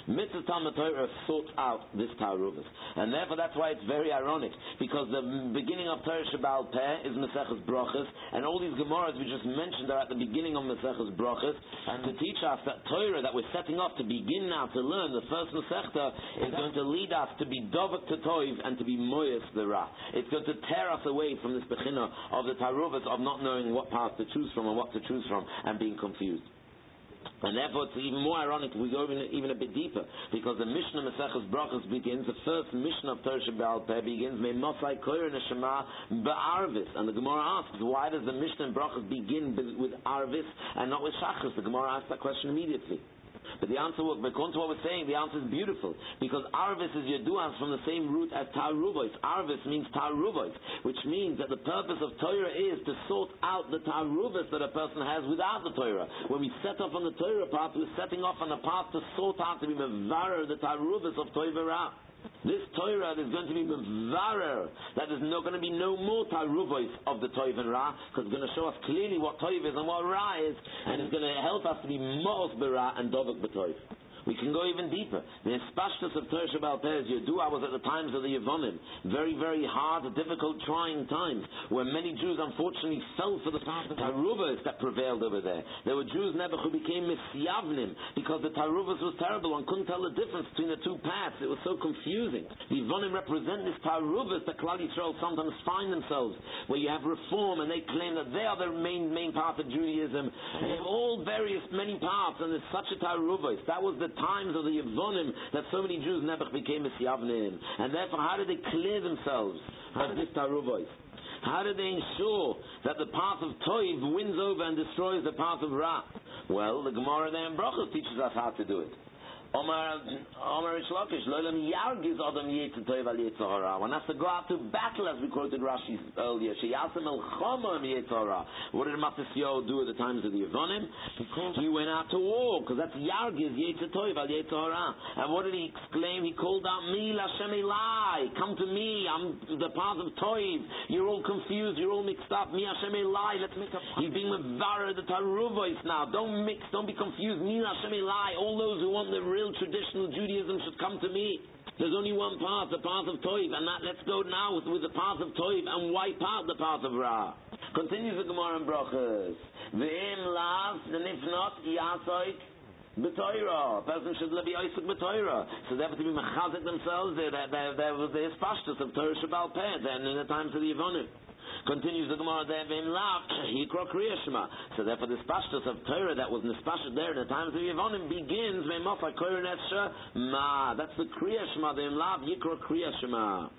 Mitzvah Talmud Torah sorts out this Taruvas. And therefore that's why it's very ironic, because the beginning of Torah Shabbal Peh is Maseches Brachas, and all these Gemaras we just mentioned are at the beginning of Maseches Brachas, and to teach us that Torah that we're setting off to begin now to learn, the first Masechta, is going to lead us to be Dovak to Toiv and to be Moyas the Ra. It's going to tear us away from this Bechina of the Taruvas of not knowing what path to choose from and what to choose from and being confused. And therefore, it's even more ironic if we go even, even a bit deeper, because the Mishnah Maseches Brachas begins, the first Mishnah of Torah Shabbat Peh begins, Mosai Koyer Neshama Ba'arvis. And the Gemara asks, why does the mission Mishnah Brachas begin with Arvis and not with Shachas? The Gemara asks that question immediately. But the answer, was, according to what we're saying, the answer is beautiful. Because Arvis is Yeduas from the same root as Taruvois. Arvis means Taruvois, which means that the purpose of Torah is to sort out the Taruvas that a person has without the Torah. When we set off on the Torah path, we're setting off on a path to sort out, to be Mevarer, the Taruvas of Torah. This Torah is going to be mevarer, that there's not going to be no more taruvois of the Toiv and Ra, because it's going to show us clearly what Toiv is and what Ra is, and it's going to help us to be Mos Bera and Dovak B'Toiv. We can go even deeper. The espashtus of Tersh Baal Yedua was at the times of the Yevonim. Very, very hard, difficult, trying times, where many Jews unfortunately fell for the path of Taruvas that prevailed over there. There were Jews never who became Misyavnim because the Taruvas was terrible. One couldn't tell the difference between the two paths. It was so confusing. The Yevonim represent this Taruvas that Klal Yisrael sometimes find themselves, where you have reform and they claim that they are the main main path of Judaism. They have all various many paths, and there's such a Taruvas. That was the times of the Yevonim that so many Jews never became a Yavnim. And therefore, how did they clear themselves of this Taruvois? How did they ensure that the path of Toiv wins over and destroys the path of Ra? Well, the Gemara there in Brachos teaches us how to do it. Omar Omar Shlokish Loilam Yargiz Adam Yetzitoy Val Yetzahara. One has to go out to battle, as we quoted Rashi earlier. Sheyasim El Chomam Yetzahara. What did Matisyo do at the times of the Yevonim? He went out to war because that's Yargiz Yetzitoy Val Yetzahara. And what did he exclaim? He called out me Lashem Elai. Come to me. I'm the path of Toiv. You're all confused. You're all mixed up. Me Hashem Elai. Let's make a. He's being Mavara the Taruvois now. Don't mix. Don't be confused. Me Hashem Elai. All those who want the real real traditional Judaism should come to me. There's only one path, the path of Toiv, and that, let's go now with, with the path of Toiv and wipe out the path of Ra. Continues the Gemara in Brachas. V'im lav, and if not, yasoik, B'toira. Person should be Oisik B'toira. So they have to be mechazik themselves. There, was the pashtus of Torah Shabbal Peh, then in the times of the Yevonim. Continues the Gemara there, Vim Lav, Yikro Kriyashma. So therefore this pashtus of Torah that was nispashed there in the times of Yevonim begins, Vim Mofa Koyer Ma. That's the Kriyashma, Vim Lav, Yikro Kriyashma.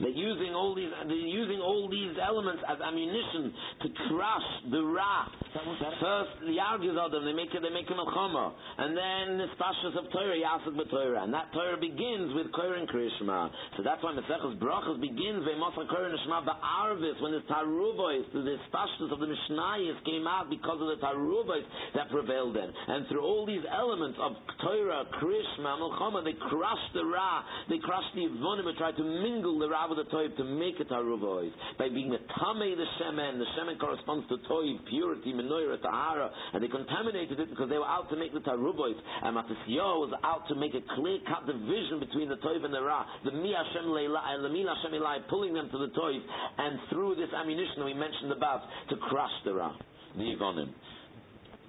They're using all these they're using all these elements as ammunition to crush the Ra. First the argues of them, they make it they make him a chama. And then the spashas of Torah, Yasik Torah. And that Torah begins with Koyer and Krishma. So that's why Mesechus Brachas begins Ve'masa Koyer and Shema Ba'arvis when the Tarubois, the spashas of the Mishnayis came out because of the Tarubois that prevailed then. And through all these elements of Torah, Krishma, Melchama, they crushed the Ra, they crushed the Ivonim, and tried to mingle the Ra with the Toiv to make it Tarubois. By being the Tamei the Shemen, the Shemen corresponds to Toiv, purity, Menoira, Tahara, and they contaminated it because they were out to make the Tarubois. And Matisyo was out to make a clear cut division between the Toiv and the Ra. The Mi Hashem Leila and the Mi Hashem pulling them to the Toiv, and through this ammunition we mentioned above, to crush the Ra, the Ivonim.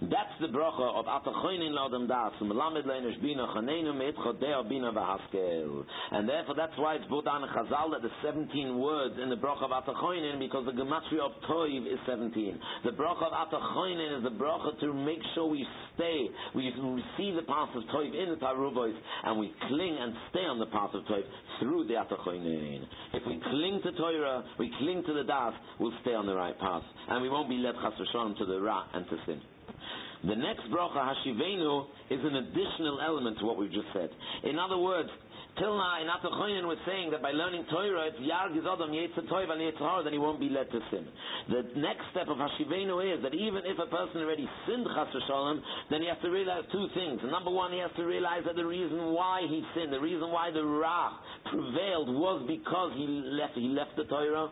That's the bracha of atachoinin laadam das melamed leinish bina chanenu mit chodea bina. And therefore that's why it's brought down in Chazal that the 17 words in the bracha of atachoinin because the gematria of toiv is 17. The bracha of atachoinin is the bracha to make sure we stay, we receive the path of toiv in the tarubois and we cling and stay on the path of toiv through the atachoinin. If we cling to Torah, we cling to the das, we'll stay on the right path and we won't be led chas to the ra and to sin. The next bracha, Hashivenu, is an additional element to what we've just said. In other words, till now in Atachoyin was saying that by learning Torah, Yargiz Adam Yetzatoiv and Yetzahar, then he won't be led to sin. The next step of Hashivenu is that even if a person already sinned Chas Shalom, then he has to realize two things. Number one, he has to realize that the reason why he sinned, the reason why the Ra prevailed was because he left, he left the Torah.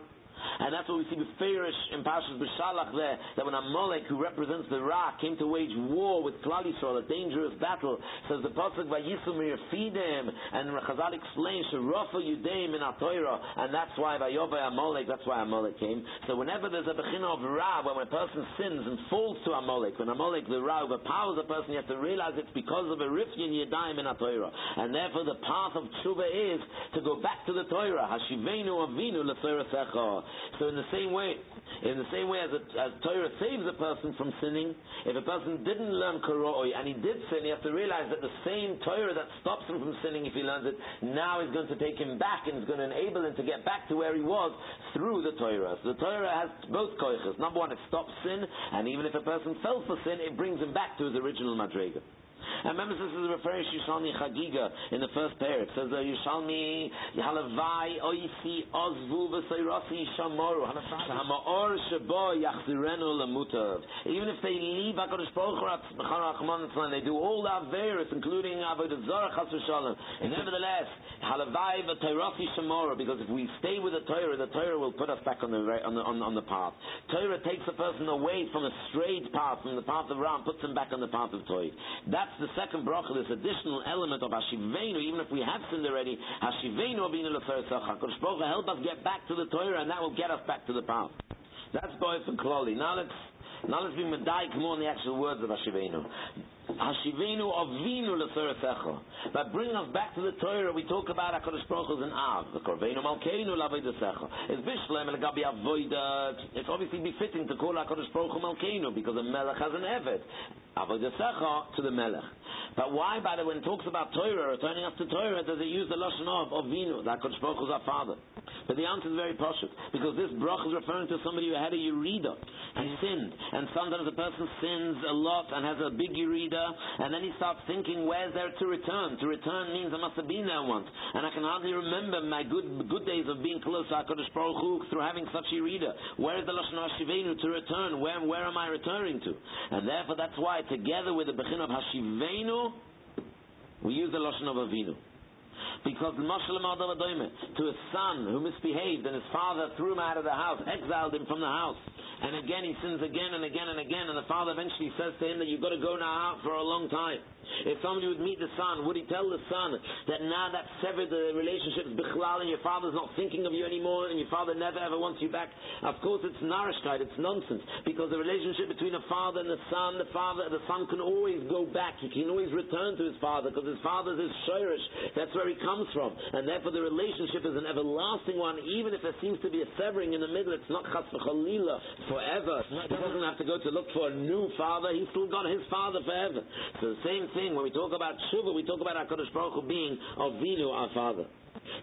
And that's what we see with Farish in Pashas B'Shalach there, that when Amalek, who represents the Ra, came to wage war with Klal Yisrael, a dangerous battle, says the Pasuk by Yisumir, feed him, and Chazal explains, Sharafa Yudeim in Torah, and that's why by Yovai Amalek, that's why Amalek came. So whenever there's a Bechina of Ra, when a person sins and falls to Amalek, when Amalek, the Ra, overpowers a person, you have to realize it's because of a Rifyin Yadayim in Torah. And therefore the path of Tshuva is to go back to the Torah, Hashivenu Avinu L'Torah Secha. So in the same way, in the same way as, a, as Torah saves a person from sinning, if a person didn't learn Koroi and he did sin, he has to realize that the same Torah that stops him from sinning if he learns it, now is going to take him back and is going to enable him to get back to where he was through the Torah. So the Torah has both koiches. Number one, it stops sin, and even if a person fell for sin, it brings him back to his original madrega. And remember, this is referring to Yishalmi Chagiga in the first pair. It says, uh, Yishalmi Yahalavai Oisi Ozvu V'Seirasi Shamoru Hamaor Shabo Yachzirenu Lamutav. Even if they leave HaKadosh Baruch Hu they do all the Averis, including Avodah Zarah Chas V'Shalom. And nevertheless, Halavai V'Teirasi Shamoru, because if we stay with the Torah, the Torah will put us back on the, on the, on, on the path. Torah takes a person away from a straight path, from the path of Ram, puts him back on the path of Torah. That's the second bracha, this additional element of Hashivenu, even if we have sinned already, Hashivenu Abinu Leferesach, HaKadosh Baruch help us get back to the Torah, and that will get us back to the path. That's boy for Kloli. Now let's, now let's be more on the actual words of Hashivenu. Hashivenu avinu. By bringing us back to the Torah, we talk about HaKadosh Baruch Hu and Av. The Korvenu malkeinu lavoidasecha. It's bishlem avoida. It's obviously befitting to call HaKadosh Baruch Hu malkeinu because the Melech has an Evet. Avoidasecha to the Melech. But why, by the way, when it talks about Torah, returning us to Torah, does it use the Lashon of Avinu, that HaKadosh Baruch Hu is our Father? But the answer is very poshut, because this brach is referring to somebody who had a Yerida. he sinned. And sometimes a person sins a lot and has a big urida, and then he starts thinking, where's there to return? To return means I must have been there once. And I can hardly remember my good good days of being close to HaKadosh Baruch Hu through having such a reader. Where is the Lashon HaShivenu to return? Where, where am I returning to? And therefore that's why together with the Bechin of Hashivenu, we use the Lashon of Avinu. Because to a son who misbehaved and his father threw him out of the house, exiled him from the house, and again he sins again and again and again, and the father eventually says to him that you've got to go now out for a long time. If somebody would meet the son, would he tell the son that now that severed the relationship bichlal and your father's not thinking of you anymore and your father never ever wants you back? Of course it's narishkeit, it's nonsense. Because the relationship between a father and the son, the father, the son can always go back. He can always return to his father because his father's his shirish. That's where he comes from. And therefore the relationship is an everlasting one, even if there seems to be a severing in the middle. It's not chas v'chalila forever. He doesn't have to go to look for a new father. He's still got his father forever. So the same thing, when we talk about Tshuva, we talk about HaKadosh Baruch Hu being Avinu, our Father.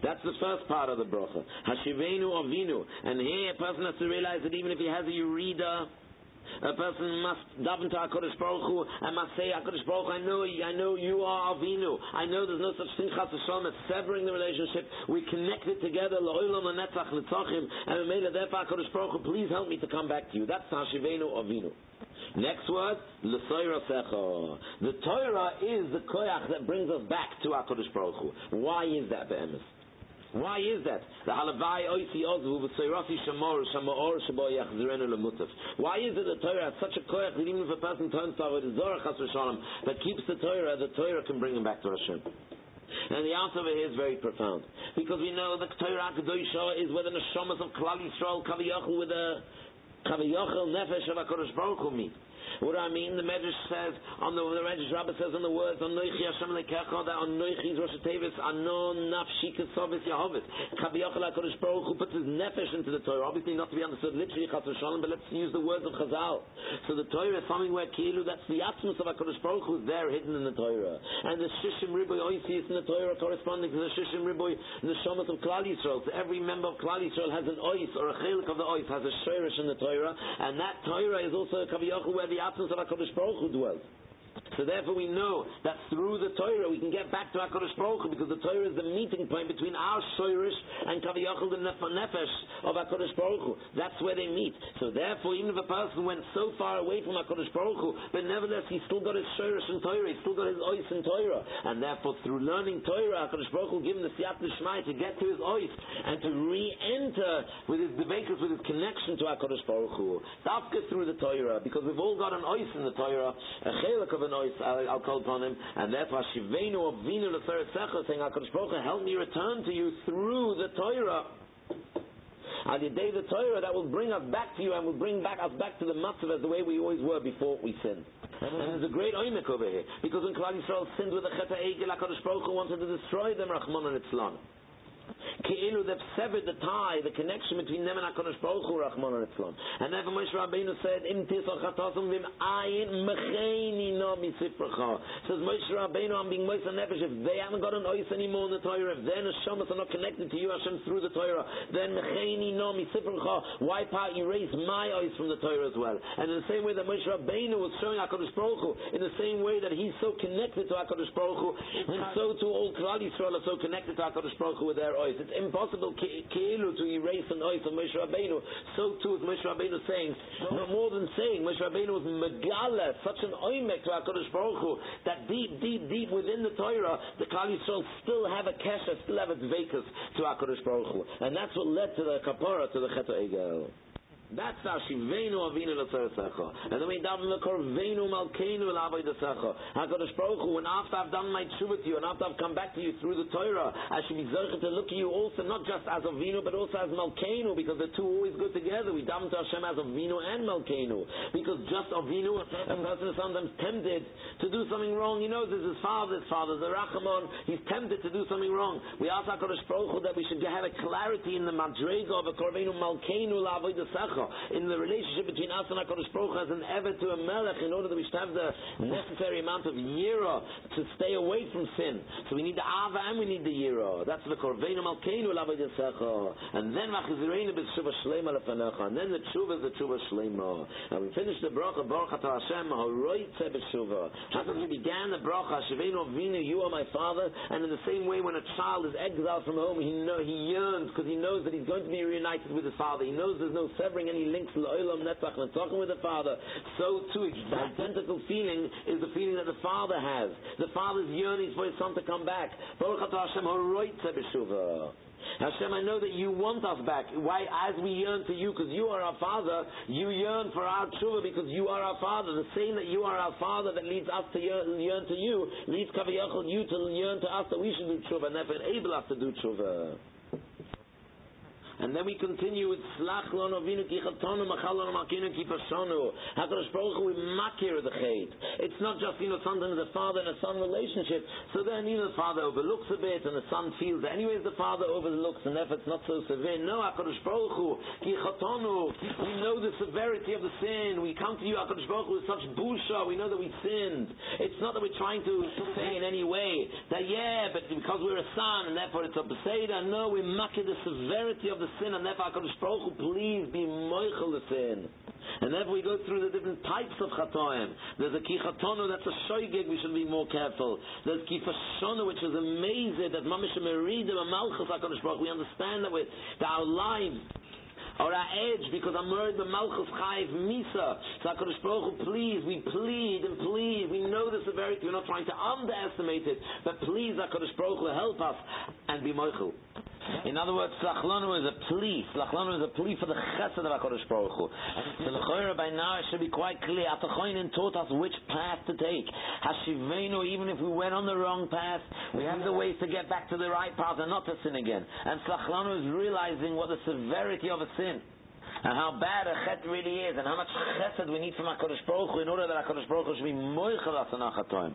That's the first part of the bracha. Hashivenu Avinu. And here a person has to realize that even if he has a Urida, a person must daven to HaKadosh Baruch Hu and must say, HaKadosh Baruch Hu, I know, I know you are Avinu. I know there's no such thing, Chas Hashem, as severing the relationship. We connect it together, La'olam Netzach Netzachim, and we made it therefore, HaKadosh Baruch Hu, please help me to come back to you. That's Hashivenu Avinu. Next word, l'soira secha. The Torah is the koyach that brings us back to HaKadosh Baruch Hu. Why is that, Be'emes? Why is that? Why is it the Torah has such a koyach that even if a person turns to avodah zorah that keeps the Torah, the Torah can bring him back to Hashem? And the answer here is very profound. Because we know that the Torah Kedosha is where the neshamas of Klal Yisrael Kaviyachal with the Kaviyachal Nefesh of HaKadosh Baruch Hu meet. What do I mean, the Medrash says, on the, the Medrash Rabbah says on the words, Anoichi Hashem Lekecha, that Anoichi is Rosh Tevis, Anon Nafshi Kesovis Yehovit. Kabiyachal HaKadosh Baruch Hu puts his nefesh into the Torah. Obviously not to be understood literally, Chas Shalom, but let's use the words of Chazal. So the Torah is something where Kilu, that's the atmos of HaKadosh Baruch Hu there hidden in the Torah. And the Shishim Riboy Oisi is in the Torah corresponding to the Shishim Riboy, the Shomas of Klal Yisrael. So every member of Klal Yisrael has an Ois, or a Chelik of the Ois, has a Shirish in the Torah, and that Torah is also a Kabiyachal where the absence of HaKadosh Baruch Hu dwells. So therefore we know that through the Torah we can get back to HaKadosh Baruch Hu because the Torah is the meeting point between our Shoirish and Kaviyachal the Nefesh of HaKadosh Baruch Hu. That's where they meet. So therefore even if a person went so far away from HaKadosh Baruch Hu, but nevertheless he's still got his Shoirish in Torah, he's still got his Ois in Torah. And therefore through learning Torah, HaKadosh Baruch Hu give him the Siyat Nishmai to get to his Ois and to re-enter with his Devekas, with his connection to HaKadosh Baruch Hu. Dafka through the Torah because we've all got an Ois in the Torah, a Chelik of an Ois I'll, I'll call upon him, and that's therefore Shivenu Avinu Leferetzecha, saying, HaKadosh Baruch help me return to you through the Torah. On the day of the Torah that will bring us back to you and will bring back us back to the matzav as the way we always were before we sinned. And there's a great oimek over here because when Klal Yisrael sinned with the Cheta Egel, HaKadosh Baruch Hu wanted to destroy them, Rahman and Itzlan. Keilu they've severed the tie, the connection between them and HaKadosh Baruch Hu, Rahman Islam. And therefore Moshe Rabbeinu said, Im tisol chatasum vim ayin mecheini misifracha. Says Moshe Rabbeinu, I'm being Moshe Nefesh, if they haven't got an ois anymore in the Torah, if their neshamas are not connected to you, Hashem, through the Torah, then mecheini no misifracha, wipe out, erase my ois from the Torah as well. And in the same way that Moshe Rabbeinu was showing HaKadosh Baruch Hu, in the same way that he's so connected to HaKadosh Baruch Hu, and so too all Klal Yisrael are so connected to HaKadosh Baruch Hu with their ois. It's impossible Keilu to erase an ois of Moshe Rabbeinu. So too is Moshe Rabbeinu saying, no more than saying, Moshe Rabbeinu was megala, such an oimek to HaKadosh Baruch Hu, that deep, deep, deep within the Torah, the Klal Yisrael still have a kesha, still have its vekas to HaKadosh Baruch Hu. And that's what led to the kapara, to the Chet Egel. That's our Shivenu Avinu L'Tzeresecha. And then we daven L'Korvenu Malkeinu L'Avodesecha. HaKadosh Baruch Hu, and after I've done my tshuva to you, and after I've come back to you through the Torah, I should be zerchet to look at you also, not just as Avinu, but also as Malkeinu, because the two always go together. We daven to Hashem as Avinu and Malkeinu. Because just Avinu, a person is sometimes tempted to do something wrong. He knows it's his father, his father's the Rachamon. He's tempted to do something wrong. We ask HaKadosh Baruch Hu that we should have a clarity in the Madrega of a Korvenu Malkeinu L'Avodesecha in the relationship between us and HaKadosh Baruch as an ever to a melech in order that we should have the necessary amount of yira to stay away from sin. So we need the ava and we need the yira. That's the korveinu malkeinu and then machzireinu b'tshuva shlema lefanecha. And then the tshuva is the tshuva shlema. And we finish the bracha baruch atah Hashem horoitze b'tshuva. Just as we began the bracha Sheveinu Avinu, you are my father. And in the same way, when a child is exiled from home, he know he yearns because he knows that he's going to be reunited with his father. He knows there's no severing any links l'olam netzach and talking with the father. So too, the identical feeling is the feeling that the father has. The father's yearning for his son to come back. Baruch Hashem. Hashem, I know that you want us back. Why? As we yearn to you, because you are our Father, you yearn for our tshuva because you are our Father. The same that you are our Father that leads us to yearn, yearn to you, leads Kaviyachal you to yearn to us that we should do tshuva, and therefore enable us to do tshuva. And then we continue with Slach Lono Vinu Ki Chatonu Machal Lono Makinu Ki Pashonu. HaKadosh Baruch Hu, we makir the chait. It's not just, you know, sometimes a father and a son relationship. So then, you know, the father overlooks a bit and the son feels anyways the father overlooks and therefore it's not so severe. No, HaKadosh Baruch Hu, Ki Chatonu. We know the severity of the sin. We come to you, HaKadosh Baruch Hu, with such busha. We know that we sinned. It's not that we're trying to say in any way that, yeah, but because we're a son and therefore it's a Beseda. No, we makir the severity of the sin, and therefore HaKadosh Baruch Hu, please be moichel the sin. And therefore we go through the different types of chatoim. There's a kichatonu that's a shoygig, we should be more careful. There's kifashonu, which is amazing, that mamish meridim, a malchus HaKadosh Baruch we understand that, we, that our lives or our edge because I'm worried the Malchus Chayiv Misa. So HaKadosh Baruch Hu, please, we plead and plead. We know the severity. We're not trying to underestimate it. But please, HaKadosh Baruch Hu, help us and be Moichel. In other words, Slachlanu is a plea. Slachlanu is a plea for the chesed of HaKadosh Baruch Hu. So the by now it should be quite clear. Atachoinin taught us which path to take. Hashivenu, even if we went on the wrong path, we have the ways to get back to the right path and not to sin again. And Slachlanu is realizing what the severity of a sin and how bad a chet really is, and how much chesed we need from HaKadosh Baruch Hu in order that HaKadosh Baruch Hu should be moichel us on Achatoim.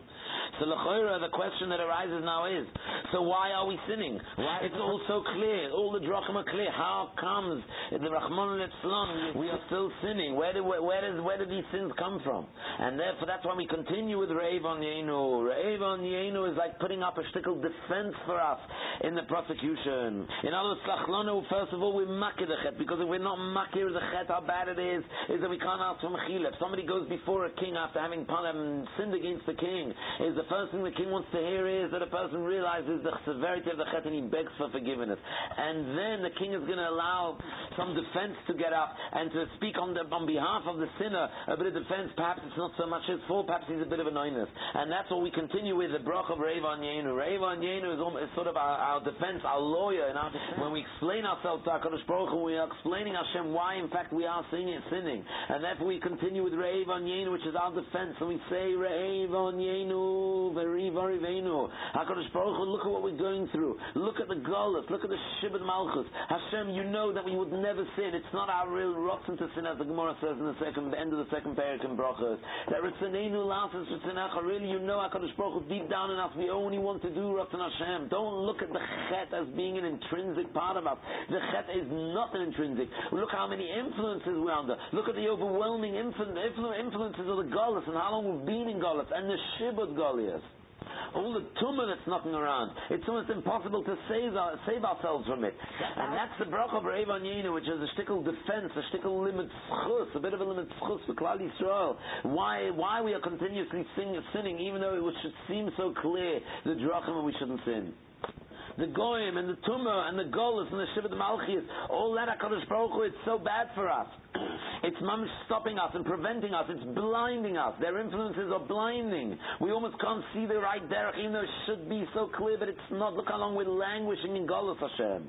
So L'choira, the question that arises now is, so why are we sinning? Why? It's all so clear, all the drachim are clear. How comes the Rahman Litzlan, we are still sinning? Where, do, where, where, does, where do these sins come from? And therefore that's why we continue with Reiv on Yenu. Reiv on Yenu is like putting up a shtickle defense for us in the prosecution. In other words, first of all, we makir the chet, because if we're not makir is a chet, how bad it is, is that we can't ask for mechila. If somebody goes before a king after having um, sinned against the king, is the first thing the king wants to hear is that a person realizes the severity of the chet and he begs for forgiveness. And then the king is going to allow some defense to get up and to speak on, the, on behalf of the sinner, a bit of defense. Perhaps it's not so much his fault, perhaps he's a bit of a noinus. And that's what we continue with the brach of Revan Yenu. Revan Yenu is, is sort of our, our, defense, our lawyer. And our, when we explain ourselves to our HaKadosh Baruch Hu, we are explaining Hashem why in fact we are sinning, sinning. And therefore we continue with Reiv on Yenu, which is our defense, and we say Reiv on Yenu, Veriv Arivenu. HaKadosh Baruch Hu, look at what we're going through. Look at the Golas, look at the Shibud Malchus. Hashem, you know that we would never sin. It's not our real rotten to sin, as the Gemara says in the second, the end of the second parak in Brachas. That Ritzaneinu Lasas Ritzanecha, really you know HaKadosh Baruch Hu, deep down in us, we only want to do Ratzon Hashem. Don't look at the Chet as being an intrinsic part of us. The Chet is not an intrinsic. Look how many many influences we're under. Look at the overwhelming influences of the Golas and how long we've been in Golas and the Shibud Goliath. All the tumor that's knocking around. It's almost impossible to save, our, save ourselves from it. And that's the brach of Revan Yenu, which is a shtickle defense, a shtickle limit schus, a bit of a limit schus for Klal Yisrael. Why, why we are continuously sinning, even though it should seem so clear, the drachim we shouldn't sin the goyim and the tumah and the golas and the shiva the malchis, all that Hakadosh Baruch Hu, it's so bad for us. It's mamish stopping us and preventing us. It's blinding us. Their influences are blinding. We almost can't see the right derech, even though it should be so clear, but it's not. Look how long we're languishing in Golas Hashem.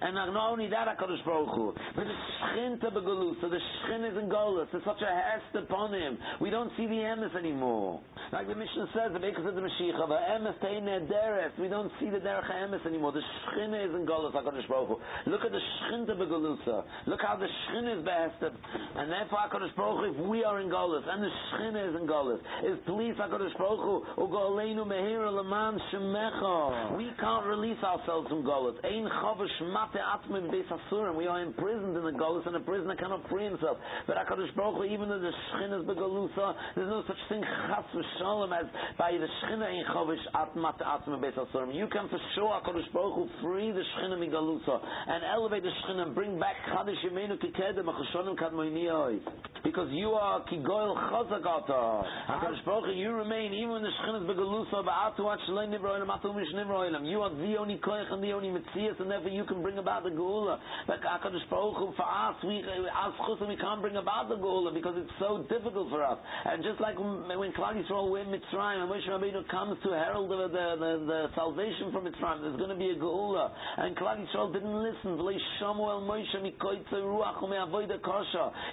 And not only that, HaKadosh Baruch Hu, but the Begolus, so the Shchin is in Golas. There's such a hest upon him. We don't see the emes anymore. Like the Mishnah says, the Bekas of the Mashiach, the emes deres. We don't see the derech emes anymore. The Shchin is in Golas, HaKadosh Baruch Hu. Look at the Shchinta Begolusa. Look how the Shchin is behested. And therefore, HaKadosh Baruch Hu, if we are in Golas, and the Shchin is in Golas, is please HaKadosh Baruch Hu, Ugo Aleinu Mehira Laman Shemecha. We can't release ourselves from Golas. Ein Chavash mate atme beis asurim. We are imprisoned in the galus, and a prisoner cannot free himself. But HaKadosh Baruch Hu, even though the Shechin is begalusa, there's no such thing chas v'shalom as by the Shechin in chovish at mate beis asurim. You can for sure HaKadosh Baruch Hu free the Shechin migalusa and elevate the Shechin and bring back chadish yemenu kikedem achoshonim kadmoiniyoi. Because you are kigoil chazagata. HaKadosh Baruch Hu, you remain even when the Shechin is begalusa, ba'atu at shalei nivroilam, atu mish nivroilam. You are the only koich and the only mitzias, and therefore you can bring about the geula. But HaKadosh Baruch Hu, for us, we, as chusim, we can't bring about the geula because it's so difficult for us. And just like when Klal Yisrael were Mitzrayim, and Moshe Rabbeinu comes to herald the, the, the, the salvation from Mitzrayim, there's going to be a geula. And Klal Yisrael didn't listen.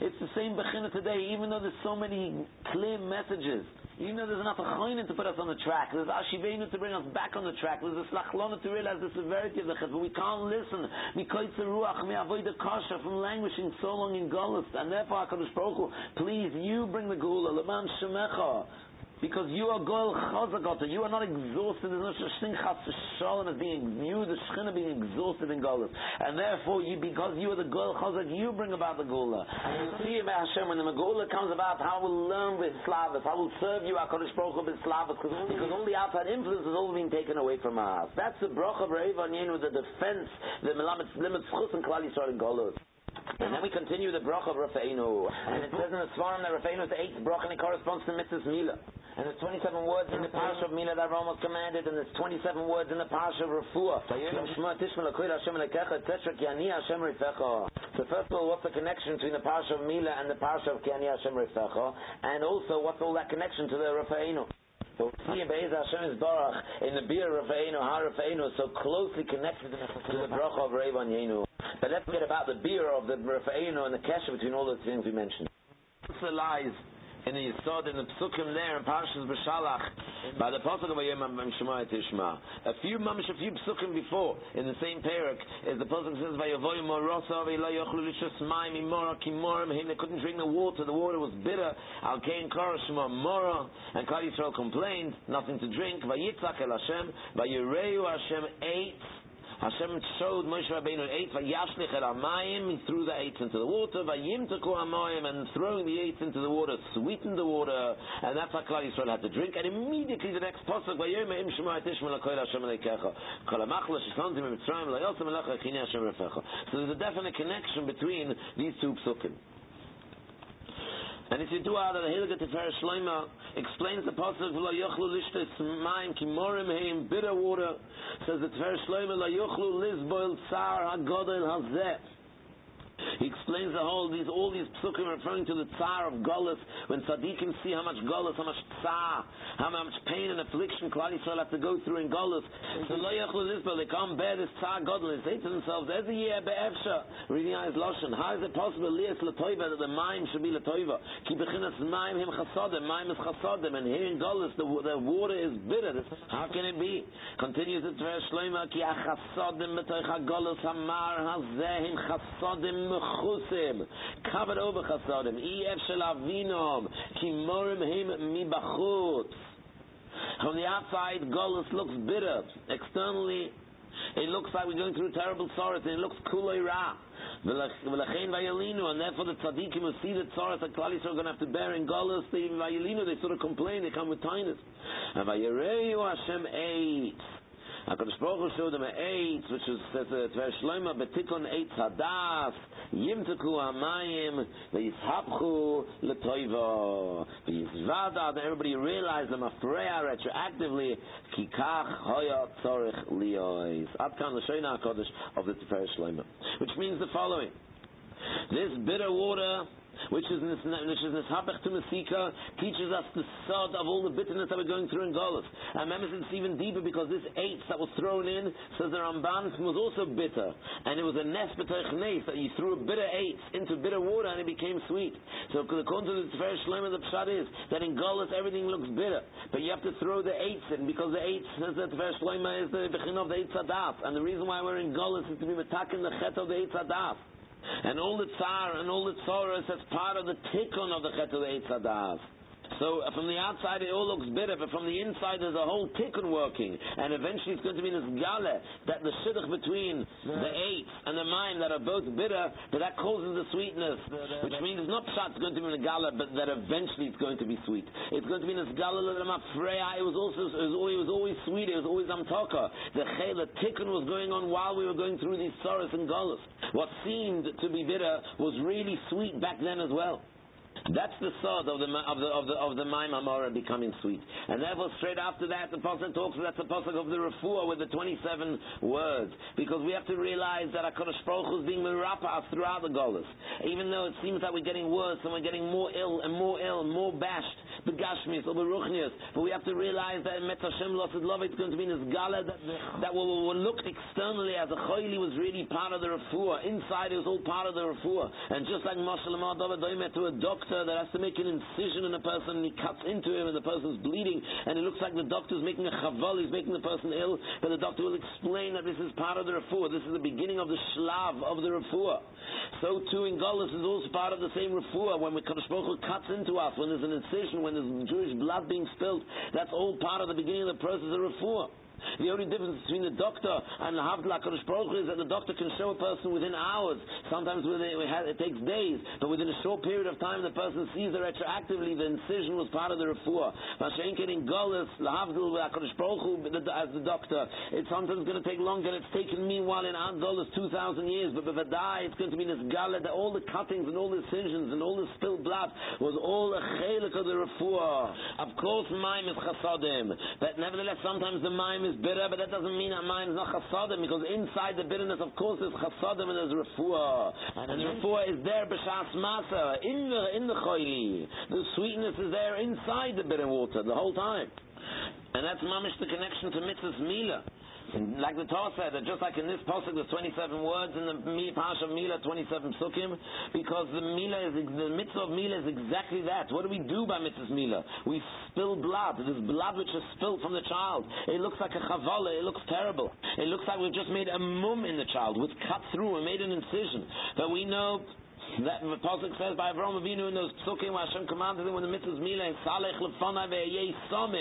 It's the same bechina today, even though there's so many clear messages. Even though there's enough achoinin to put us on the track, there's ashivenu to bring us back on the track, there's a slachlona to realize the severity of the but we can't listen. Mikoitze ruach me'avoida kasha from languishing so long in Golis, and therefore HaKadosh Baruch please, you bring the gula, leman shemecha, because you are goel chazakota, you are not exhausted. There's no such thing chas shalom as being you, the shechina being exhausted in golus, and therefore you, because you are the goel chazak, you bring about the gula. See Hashem when the gula comes about, how we'll learn with slavas, how we'll serve you, Hakadosh Baruch Hu with slavas, because all the outside influence is all being taken away from us. That's the bracha of Reivan with the defense, the melamet limits chus and klal yisrael in golus. And then we continue the bracha of Rafeinu. And it says in the Svarim that Rafeinu is the eighth bracha and it corresponds to Mitzvah Mila. And there's 27 words in the Parsha of Mila that Ramos commanded, and there's 27 words in the Parsha of Refuah. So first of all, what's the connection between the Parsha of Mila and the Parsha of Kiani Hashem Rifecha? And also, what's all that connection to the Rafeinu? So we see in Be'ez Hashem is Barach in the beer of Rafeinu, Ha Rafeinu, so closely connected to the bracha of Reivan Yenu. But let's forget about the beer of the Rafeinu and the kesha between all those things we mentioned. The lies in the Yisod, in the Psukim there, in Parshas B'Shalach, by the Pasuk of Ayim Shema Tishma. A few mamish, a few Psukim before, in the same parak, is the Pasuk says, Vayavoy Morosa, Vayla Yochlu Lishus Maim, Imora Kimorim, him, they couldn't drink the water, the water was bitter, Al Kain Korashma Mora, and Klal Yisrael complained, nothing to drink, Vayitzak El Hashem, Vayireu Hashem ate, Hashem showed Moshe Rabbeinu eitz vayashlich el amayim. He threw the eitz into the water. Vayimtaku amayim and throwing the eitz into the water sweetened the water, and that's how Klal Yisrael had to drink. And immediately the next pasuk vayom im shema et ishma lakoil Hashem leikecha kol amachla sheslantim mitzrayim layosem elacha chini Hashem refecha. So there's a definite connection between these two psukim. And if you do out of the Hilga Tefer Shloima explains the pasuk v'lo yochlu lishtes mayim ki morim heim bitter water says the Tefer Shloima lo yochlu lizboil tsar hagodel hazeh he explains the whole these all these psukim referring to the tsar of Golis when tzaddikim see how much Golis, how much tsar, how much pain and affliction Klal Yisrael have to go through in Golis. So lo they can't bear this tsar Godel. They say to themselves, "There's a year be'efsha." Reading eyes loshen. How is it possible lias latoiva that the mime should be latoiva? Ki bechinas mime him chasadim. Mime is chasadim, and here in Golis the, the water is bitter. How can it be? Continues the verse Shloima ki achasadim betoich hagolis hamar hazehim chasadim mechusim, ef shel avinom, him mibachutz. From the outside, Golus looks bitter. Externally, it looks like we're going through terrible sorrows, and it looks kulei ra. V'lachein vayalinu, and therefore the tzaddikim who see the sorrows that Klal are going to have to bear in Golus, they vayalinu, they sort of complain, they come with tinus. And vayareyu Hashem eitz. HaKadosh Baruch Hu showed them an eitz, which is, says, it's very shloima, betikon eitz hadas, yimtaku hamayim, v'yishapchu letoiva, v'yizvada, and everybody realized them afreya retroactively, kikach hoya tzorich liois. Ad kan l'shoyna HaKadosh of the Tifer Shloima. Which means the following. This bitter water which is which is Nishabech to Masika, teaches us the sod of all the bitterness that we're going through in Golos. And remember, it's even deeper because this eitz that was thrown in, says the Ramban, was also bitter. And it was a nes that you threw a bitter eitz into bitter water and it became sweet. So according to the Tifer Shlema, the Pshat is that in Golos everything looks bitter. But you have to throw the eights in because the eitz, says the Tifer Shlema, is the Bechin of the Eitz Hadas. And the reason why we're in Golos is to be attacking the Chet of the Eitz Hadas and all the tsar and all the tzoras as part of the tikkun of the chet of the. So uh, from the outside it all looks bitter, but from the inside there's a whole tikkun working, and eventually it's going to be this gala that the shidduch between the eitz and the mind that are both bitter, but that causes the sweetness, which means it's not pshat it's going to be in the gala, but that eventually it's going to be sweet. It's going to be in this gala It was also it was, always, it was always sweet. It was always amtaka. The the tikkun was going on while we were going through these sorrows and galus. What seemed to be bitter was really sweet back then as well. That's the sword of the of the of the of the Maim Amora becoming sweet. And therefore straight after that the Pasuk talks that's the Pasuk of the Refuah with the twenty seven words. Because we have to realize that HaKadosh Baruch Hu is being merapa throughout the Golas. Even though it seems that we're getting worse and we're getting more ill and more ill, more bashed, the Gashmis or the Ruchnias. But we have to realize that in Hashem Losid Love it's going to be in this gala that, that will, will look externally as a Choyli was really part of the Refuah. Inside it was all part of the Refuah. And just like Moshe Lamar to a doctor doctor that has to make an incision in a person and he cuts into him and the person's bleeding and it looks like the doctor's making a chaval, he's making the person ill, but the doctor will explain that this is part of the refuah, this is the beginning of the shlav of the refuah. So too in Golis is also part of the same refuah when Kadosh Baruch cuts into us, when there's an incision, when there's Jewish blood being spilled, that's all part of the beginning of the process of refuah. The only difference between the doctor and the Havdla Kodesh Baruch is that the doctor can show a person within hours. Sometimes within, it takes days, but within a short period of time, the person sees that retroactively the incision was part of the refuah. Mashenkin Kodesh as the doctor, it's sometimes going to take longer. It's taken meanwhile in Golis 2,000 years, but die, it's going to be this gala that all the cuttings and all the incisions and all the spilled blood was all a chelik of the refuah. Of course, mime is chasadim, but nevertheless, sometimes the mime is bitter, but that doesn't mean that mine is not chasadim, because inside the bitterness, of course, there's chasadim and there's refuah. And, and the refuah is there, b'shas masa, in the, in the choyli. The sweetness is there inside the bitter water the whole time. And that's mamish the connection to mitzvah's mila. Like the Torah said, that just like in this pasuk, there's 27 words in the Pasha Mila, 27 sukkim, because the Mila is the mitzvah of Mila is exactly that. What do we do by mitzvah Mila? We spill blood. This blood which is spilled from the child. It looks like a chavala. It looks terrible. It looks like we've just made a mum in the child. We've cut through and made an incision. But we know that the Pasuk says by Avraham Avinu in those psukim where Hashem commanded him when the mitzvah's mila is salech lefanai ve'yei.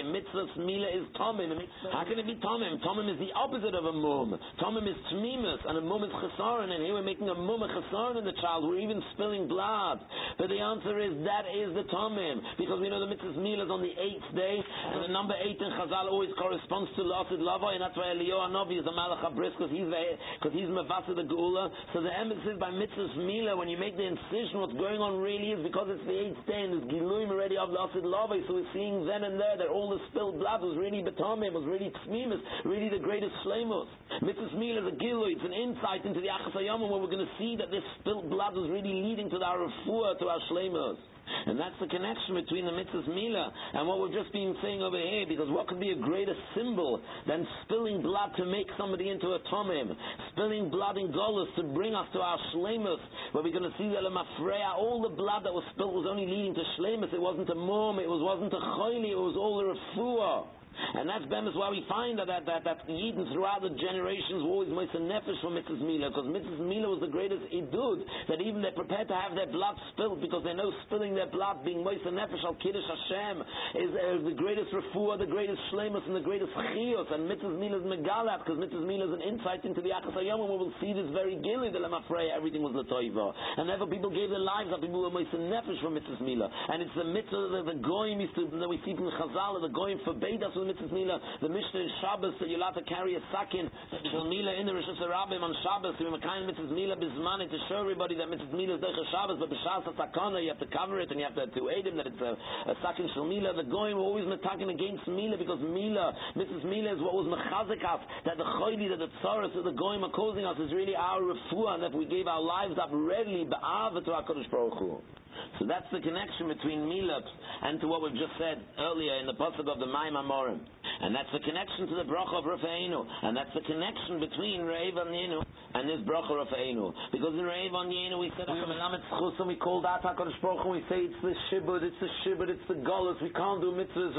Mitzvah's mila is tomim. How can it be tomim? Tomim is the opposite of a mum. Tomim is tmimus and a mum is chesaron. And here we're making a mum a chesaron in the child. We're even spilling blood. But the answer is that is the tomim because we know the mitzvah's mila is on the eighth day and the number eight in Chazal always corresponds to Lasid Lavoi and that's why Eliyahu Hanavi is a Malach Abris because he's because he's Mavasa the Geula. So the emphasis by mitzvah's mila when you make the incision, what's going on really is because it's the eighth day and there's Giluim already of Lasid Lave, so we're seeing then and there that all the spilled blood was really Betamim, was really Tzmimus, really the greatest Shlemus. Mitzvah Mil is a Gilui, it's an insight into the Achas where we're going to see that this spilled blood was really leading to our Refuah, to our Shlemus. And that's the connection between the mitzvahs mila and what we've just been saying over here, because what could be a greater symbol than spilling blood to make somebody into a tomim, spilling blood in golus to bring us to our shlemus, where we're going to see that mafreya, all the blood that was spilled was only leading to shlemus. It wasn't a mum, it was, wasn't a choyli, it was all the refuah. And that's bemis why we find that that that, that Eden throughout the generations were always moist nefesh for Mitzvas Mila, because Mitzvas Mila was the greatest idud that even they're prepared to have their blood spilled because they know spilling their blood, being moist nefesh al kiddush Hashem, is uh, the greatest refuah, the greatest shlemus, and the greatest chiyos. And Mitzvas Mila is megalat because Mitzvas Mila is an insight into the Achas Hayom, and we will see this very gilly that I'm afraid everything was latoiva. And therefore people gave their lives up, people were moist nefesh for Mitzvas Mila. And it's the mitzvah that the goyim used to, that we see from the Chazal, the goyim forbade us mitzvah mila. The Mishnah is Shabbos that you're allowed to carry a sakin shel mila in the Rosh Hashanah on Shabbos. You kind mitzvah mila bismani to show everybody that mitzvah mila is derech Shabbos, but b'shas sakana you have to cover it and you have to to aid him that it's a, a sakin shel mila. The goyim were always metakin against mila because mila, mitzvah mila is what was mechazik us that the choyli that the tsaras that the goyim are causing us is really our refuah and that we gave our lives up readily ba'ava to our Kodesh Baruch Hu. So that's the connection between Milab and to what we've just said earlier in the pasuk of the Maim Amorim. And that's the connection to the bracha of Rafa'enu. And that's the connection between Reiv Yenu and this bracha Rafa'enu. Because in Reiv Yenu we said, we we call that HaKadosh Baruch we say it's the Shibud, it's the Shibud, it's the Golas, we can't do mitzvahs,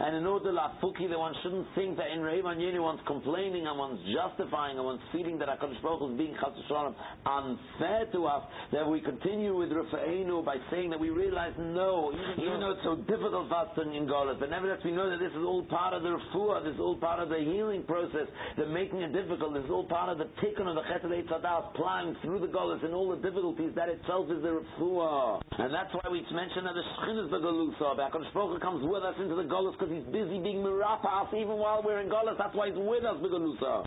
and in order lafuki that one shouldn't think that in Reiv Yenu one's complaining and one's justifying and one's feeling that HaKadosh Baruch is being unfair to that we continue with Rafa'enu by saying that we realize no, even, though it's so difficult for us in Golas, but nevertheless we know that this is all part of the refuah, this is all part of the healing process, the making it difficult, this is all part of the tikkun of the Chetel Eitzadah, plowing through the Golas and all the difficulties, that itself is the refuah. And that's why we mention that the Shechin is the Galusa, HaKadosh Baruch comes with us into the Golas because he's busy being Mirapa even while we're in Golas, that's why he's with us, the Galusa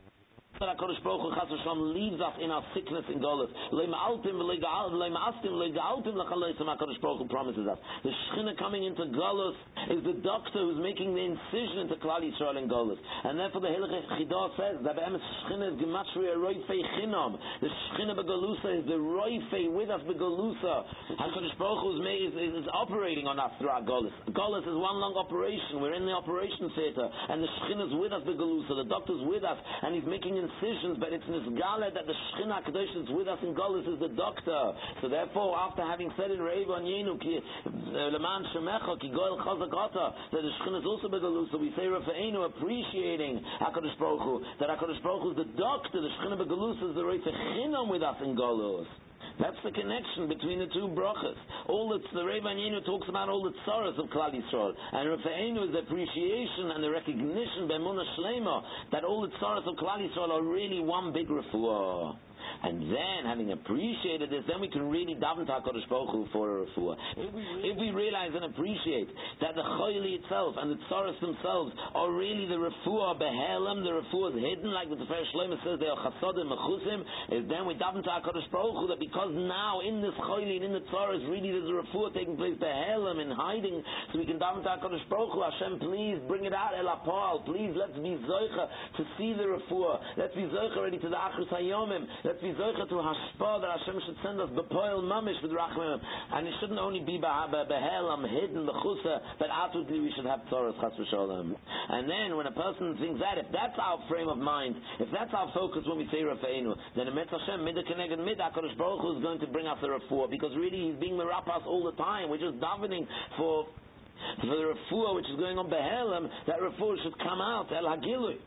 that HaKadosh Baruch Hu Chas leaves us in our sickness in Golas. Leima altim leima astim legaltim lachaloisim HaKadosh Baruch Hu promises us. The Shechina coming into Golas is the doctor who's making the incision into Klal Yisrael in Golas. And therefore the Hilchah Chidah says that the Shechina is gematria roifei chinam. The Shechina begalusa is the roifei with us begalusa. HaKadosh Baruch Hu is, is, is operating on us throughout Golas. Golas is one long operation. We're in the operation theater and the Shechina is with us begalusa. The doctor's with us and he's making incisions, but it's nisgala that the Shechina Kadosh is with us in Golis is the doctor. So therefore, after having said in Reiv on Yenu, uh, leman shemecha ki goel that the Shechina is also begalus, so we say Rafa'enu appreciating HaKadosh Baruch Hu, that HaKadosh Baruch Hu is the doctor, the Shechina begalus is the Reiv with us in Golos. That's the connection between the two brachas. All that's the Rebbe talks about all the tzaras of Klal Yisrael, and Rafa'enu is the appreciation and the recognition by Mona Shlema that all the tzaras of Klal Yisrael are really one big refuah. And then, having appreciated this, then we can really daven to HaKadosh Baruch Hu for a refuah. If we, if we realize and appreciate that the Choyli itself and the Tsaras themselves are really the refuah behelim, the refuah is hidden, like the Tefer Shlomo says, they are chasodim, mechusim, then we daven to HaKadosh Baruch Hu that because now in this Choyli and in the Tsaras, really there's a refuah taking place behelim in hiding, so we can daven to HaKadosh Baruch Hu, Hashem, please bring it out, El Apal, please let's be zoicha to see the refuah, let's be zoicha ready to the Achrus Hayomim, let's be zoicha to hashpa that Hashem should send us bepoil mamish with rachmim, and it shouldn't only be behelam hidden bechusa, but outwardly we should have Torah chas v'sholem. And then when a person thinks that, if that's our frame of mind, if that's our focus when we say Rafa'inu, then the Metz Hashem midah keneged midah Hakadosh Baruch Hu is going to bring us the refuah because really he's being merapas all the time. We're just davening for for the refuah which is going on behelam, that refuah should come out el hagilui.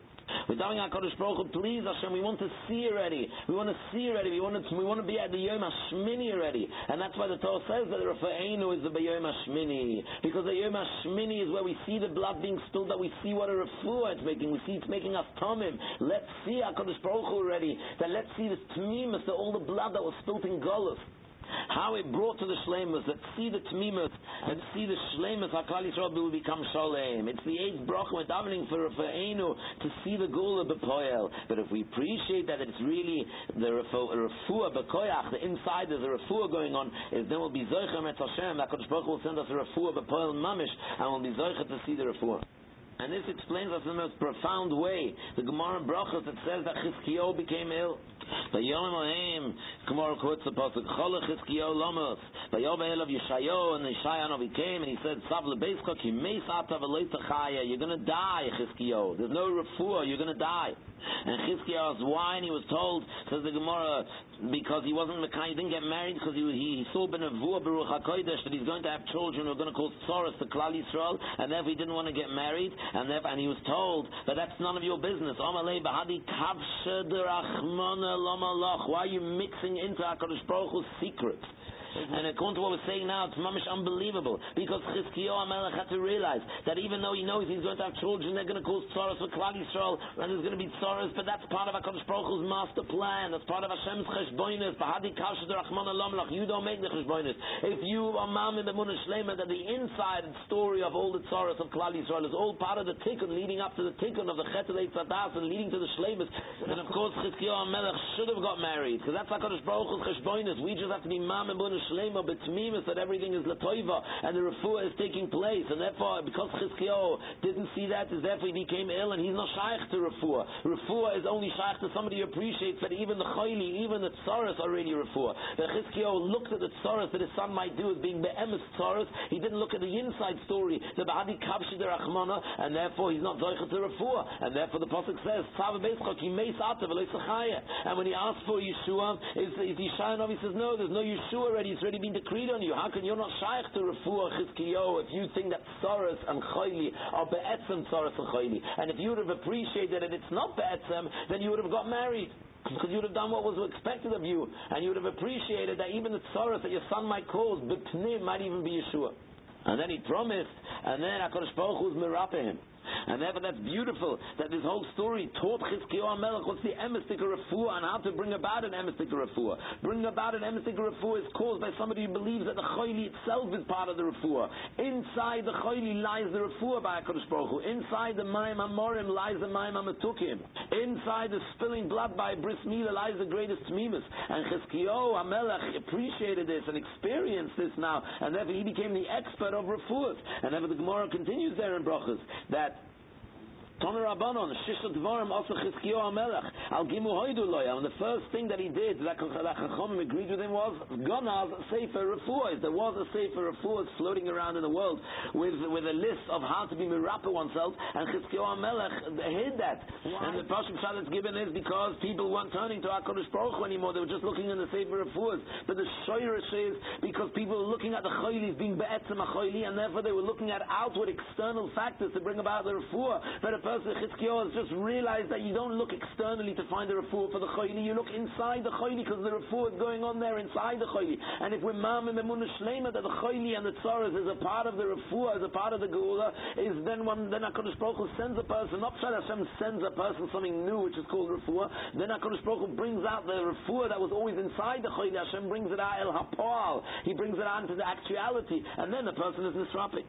We're telling HaKadosh Baruch Hu, please Hashem, we want to see already. We want to see already. We want to, we want to be at the Yom HaShmini already. And that's why the Torah says that the Rafa'enu is the Yom HaShmini. Because the Yom HaShmini is where we see the blood being spilled, that we see what a refuah it's making. We see it's making us tamim. Let's see HaKadosh Baruch Hu already. That let's see this tmimus, all the blood that was spilled in Golus. How it brought to the Shlemus that see the Tmimus and see the Shlemus Hakali Yisrael will become Shalem. It's the eighth bracha we're davening for for Enu to see the Gula B'Poel. But if we appreciate that it's really the Refuah B'Koyach, the inside there's a Refuah going on, is then we'll be Zoichem Et Hashem, that Kodesh Baruch will send us a Refuah B'Poel Mamish, and we'll be Zoichem to see the Refuah. And this explains us in the most profound way the Gemara Brachas that says that Chizkiyo became ill. Vayom Elohim, Gemara quotes the pasuk, Cholach Chizkiyo Lomos, Vayom Elav Yeshayo, and Yeshayanov he came and he said, Sav Lebeiskok, he meis ata v'leitachaya, you're going to die, Chizkiyo. There's no refuah, you're going to die. And Chizkiya's why, and he was told, says the Gemara, because he wasn't Mekai, he didn't get married because he, he, saw Ben Avua Baruch HaKodesh that he's going to have children who are going to cause Tzoros to Klal Yisrael, and therefore he didn't want to get married, and therefore, and he was told, but that's none of your business. Why are you mixing into HaKadosh Baruch Hu's secrets? And according to what we're saying now, it's mamish unbelievable. Because Chizkiyo HaMelech had to realize that even though he knows he's going to have children, they're going to cause tzaras for Klal Yisrael, and there's going to be tzaras, but that's part of HaKadosh Baruch Hu's master plan. That's part of Hashem's cheshboinus. Bahadi Kavshe Rachman You don't make the cheshboinus. If you are mam in the Shlema, that the inside story of all the tzaras of Klal Yisrael is all part of the tikkun leading up to the tikkun of the Chetel Eitzadas and leading to the Shlemas. And of course, Chizkiyo HaMelech should have got married, because that's HaKadosh Baruch Hu's cheshboinus. We just have to be mam in Munah shlema betmimis that everything is latoiva and the refuah is taking place, and therefore because Chizkiyahu didn't see that, is therefore he became ill, and he's not shaykh to refuah. Refuah is only shaykh to somebody who appreciates that even the chayli, even the tsaras are already refuah. The Chizkiyahu looked at the tsaras that his son might do as being be'emes tsaras. He didn't look at the inside story, the ba'adi the rachmana, and therefore he's not zoichet to refuah. And therefore the pasuk says, "Tzav beischok yimeis atav And when he asked for Yeshua, is, is Yishai he says, no, there's no Yeshua already. It's already been decreed on you. How can you not shaykh to refuah Chizkiyahu if you think that tsaras and chayli are be'etzem tsaras and chayli? And if you would have appreciated that it's not be'etzem, then you would have got married because you would have done what was expected of you, and you would have appreciated that even the tsaras that your son might cause, b'pnim, might even be Yeshua. And then he promised, and then HaKadosh Baruch Hu was him. And therefore that's beautiful that this whole story taught Chizkiyahu HaMelech what's the emestika refuah and how to bring about an emestika refuah. Bring about an emestika refuah is caused by somebody who believes that the chayli itself is part of the refuah. Inside the chayli lies the refuah by HaKadosh Baruch Hu. Inside the Mayim HaMorim lies the Mayim HaMetukim. Inside the spilling blood by Bris Mila lies the greatest tmimus. And Chizkiyahu HaMelech appreciated this and experienced this now and therefore he became the expert of refuah. And therefore the Gemara continues there in Brachas that Rabbanon, Shisha Dvarim, also Chizkiyo HaMelech, Al Gimu Hoidu Loya, and the first thing that he did, that Chachomim agreed with him was, Gonav Sefer Refuahs. There was a Sefer Refuahs floating around in the world with, with a list of how to be Mirapa oneself, and Chizkiyo HaMelech hid that. And the Pashim Shal that's given is because people weren't turning to HaKadosh Baruch Hu anymore, they were just looking in the Sefer Refuahs. But the Shoyrish is because people were looking at the Choylis being Be'etzim HaChoyli, and therefore they were looking at outward external factors to bring about the Refuah. But person, Chizkiyahu, has just realize that you don't look externally to find the refuah for the chayli, you look inside the chayli because the refuah is going on there inside the chayli. And if we're mam and emunah shlema that the chayli and the tzaras is a part of the refuah, is a part of the geula, is then when then HaKadosh Baruch Hu sends a person, not Pshat Hashem sends a person something new which is called refuah, then HaKadosh Baruch Hu brings out the refuah that was always inside the chayli, Hashem brings it out el hapal, he brings it out into the actuality, and then the person is nisrapi.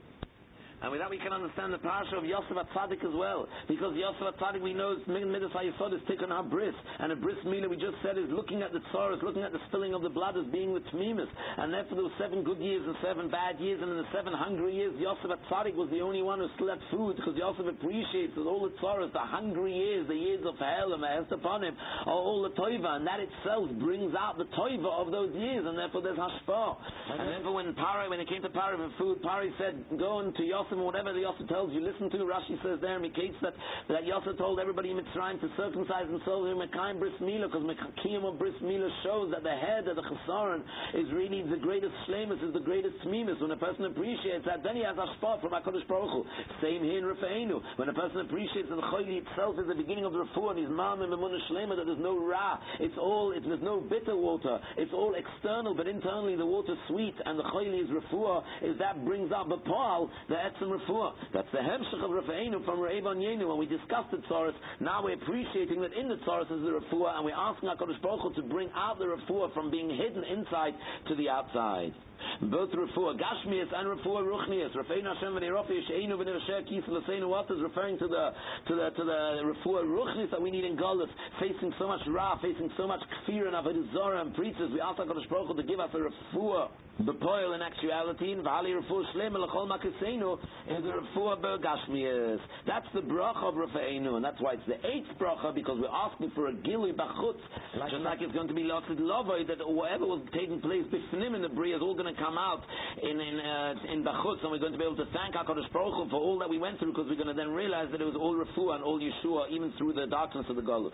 And with that we can understand the parasha of Yosef Atzadik as well. Because Yosef Atzadik we know Midas HaYisod is taken our bris. And a bris mila we just said is looking at the tzaras, looking at the spilling of the blood as being with tmimis. And therefore there were seven good years and seven bad years. And in the seven hungry years, Yosef Atzadik was the only one who still had food. Because Yosef appreciates that all the tzaras, the hungry years, the years of hell and the upon him, are all the toiva. And that itself brings out the toiva of those years. And therefore there's hashpah. And therefore when Pari, when it came to Pari for food, Pari said, go into Yosef Yosef, whatever the Yosef tells you, listen to. Rashi says there, Mikates, that, that Yosef told everybody in Mitzrayim to circumcise themselves in Mekayim Bris Milah, because Mekayim of Bris Milah shows that the head of the Chesaron is really the greatest shlemus, is the greatest mimus. When a person appreciates that, then he has a spot from HaKadosh Baruch Hu. Same here in Rafa'enu. When a person appreciates that the Choyli itself is the beginning of the Refuah, and his mom and Memunah Shlema, that there's no Ra, it's all, it, there's no bitter water, it's all external, but internally the water's sweet, and the Choyli is Refuah, is that brings up the Paul, the Etzim Refuah. That's the Hemshech of Rafa'enu from Re'evan Yenu. When we discussed the Tzoros, now we're appreciating that in the Tzoros is the Refuah, and we're asking HaKadosh Baruch Hu to bring out the Refuah from being hidden inside to the outside both refuah gashmias and refuah ruchnias. Rafein Hashem sheinu v'nerasher kis l'seinu. What is referring to the to the to the refuah ruchnias that we need in Golus, facing so much ra, facing so much kfir and avodah and preachers. We ask Hakadosh Baruch Hu to give us a refuah bepoil in actuality in v'hali refuah shlema l'chol makasenu is the refuah bergashmias. That's the bracha of Rafeinu, and that's why it's the eighth bracha because we're asking for a gilui bachutz, just like it's going to be lost at lovay that whatever was taking place b'fnim in the bria is all going to come out in in uh, in Bachutz, and we're going to be able to thank Hakadosh Baruch Hu for all that we went through, because we're going to then realize that it was all refuah and all Yeshua, even through the darkness of the Golus.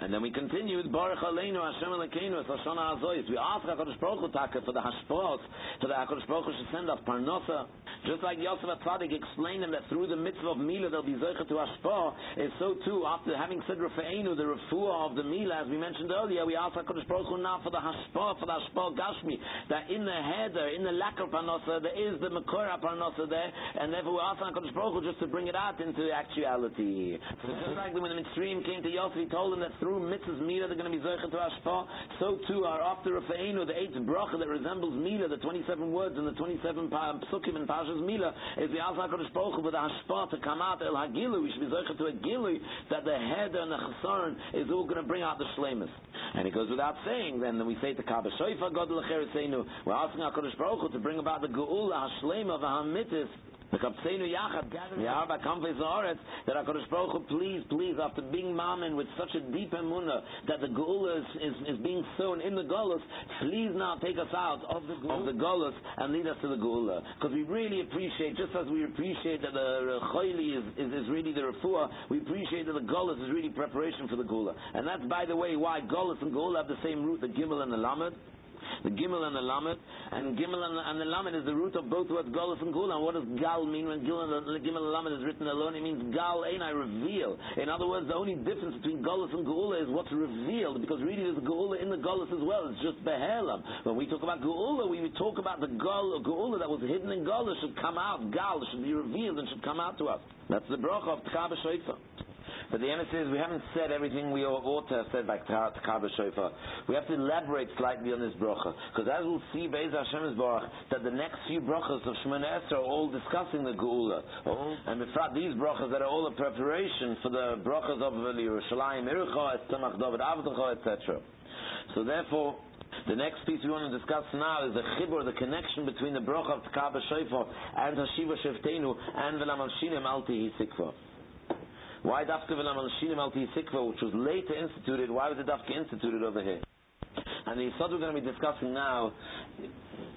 And then we continue with Baruch Aleinu Hashem Elokeinu Es Hoshana Azoyis. We ask HaKadosh Baruch Hu for the Hashpot, for the HaKadosh Baruch Hu should send us Parnosa. Just like Yosef HaTzadik explained him that through the mitzvah of Mila they'll be Zoicha to Hashpah, and so too, after having said Rafa'enu, the Refuah of the Mila, as we mentioned earlier, we ask HaKadosh Baruch Hu now for the Hashpah, for the Hashpah Gashmi, that in the header, in the lack of Parnosa, there is the Makora Parnosa there, and therefore we ask HaKadosh Baruch Hu just to bring it out into actuality. So just like when the Mitzrayim came to Yosef, he told him that through Amru mitzvahs Mila, they're going to be Zoichet to Ashpa. So too are after Rafa'enu, the eighth bracha that resembles Mila, the 27 words and the 27 psukim in Pashas Mila, is the Alpha HaKadosh Baruch with Ashpa to come out El Hagilu. We should be Zoichet to a Gilu that the head and the Chasaron is all going to bring out the Shlemus. And it goes without saying, then we say to Kaaba Shoifa God L'Chereseinu, we're asking HaKadosh Baruch Hu to bring about the Geula, Hashlema, V'Hamitis, the Kapseinu Yachad gathering Yaharba Kamfei Zoretz that HaKadosh Baruch Hu, please, please, after being mammon with such a deep emunah that the Geula is, is, is, being sown in the Golos, please now take us out of the, of the Golos and lead us to the Geula. Because we really appreciate, just as we appreciate that the Choyli is, is, is really the Refuah, we appreciate that the Golos is really preparation for the Gula. And that's, by the way, why Golos and Gula have the same root, the Gimel and the Lamed the Gimel and the Lamed, and Gimel and, and the Lamed is the root of both words Golus and Gula. And what does Gal mean when Gimel, the Gimel and Lamed is written alone? It means Gal Ein, I reveal. In other words, the only difference between Golus and Gula is what's revealed, because really there's Gula in the Golus as well. It's just Behelam. When we talk about Gula, we talk about the Gula that was hidden in Golus should come out. Gal should be revealed and should come out to us. That's the bracha of Tchaba Shaifa. But the answer is we haven't said everything we ought to have said by Takaba Shofar. We have to elaborate slightly on this bracha. Because as we'll see, Be'ez Hashem is Baruch, that the next few brachas of Shemona Esra are all discussing the Geula. Oh. And befrat these brachas that are all a preparation for the brachas of Yerushalayim, Iricha, Tzemach David, Avdacha, etc. So therefore, the next piece we want to discuss now is the chibur, the connection between the bracha of Takaba Shofar and Hashiva Sheftenu and V'lam Shinim Alti Hisikva. Why Dafka V'lam Shinim Alti Hisikva, which was later instituted, why was it Dafka instituted over here? And the Yisod we're going to be discussing now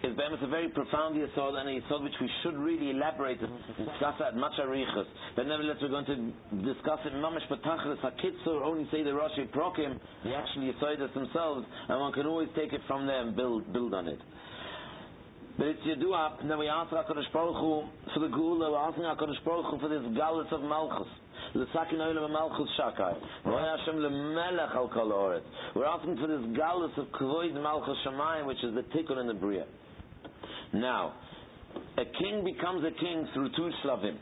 is a very profound Yisod and a Yisod which we should really elaborate and discuss at much arichas. But nevertheless we're going to discuss it Mamash Patachlis HaKitzur, only say the Rashi Prokim, the actually Yisodis themselves, and one can always take it from there and build, build on it. But it's Yedua, and then we ask HaKadosh Baruch Hu for the Gula, we're asking HaKadosh Baruch Hu for this Galus of Malchus. L'sakin oilam malchus shakai. Hashem al kol oret. We're asking for this galus of kvoid malchus shamayim, which is the tikkun in the bria. Now, a king becomes a king through two shlavim.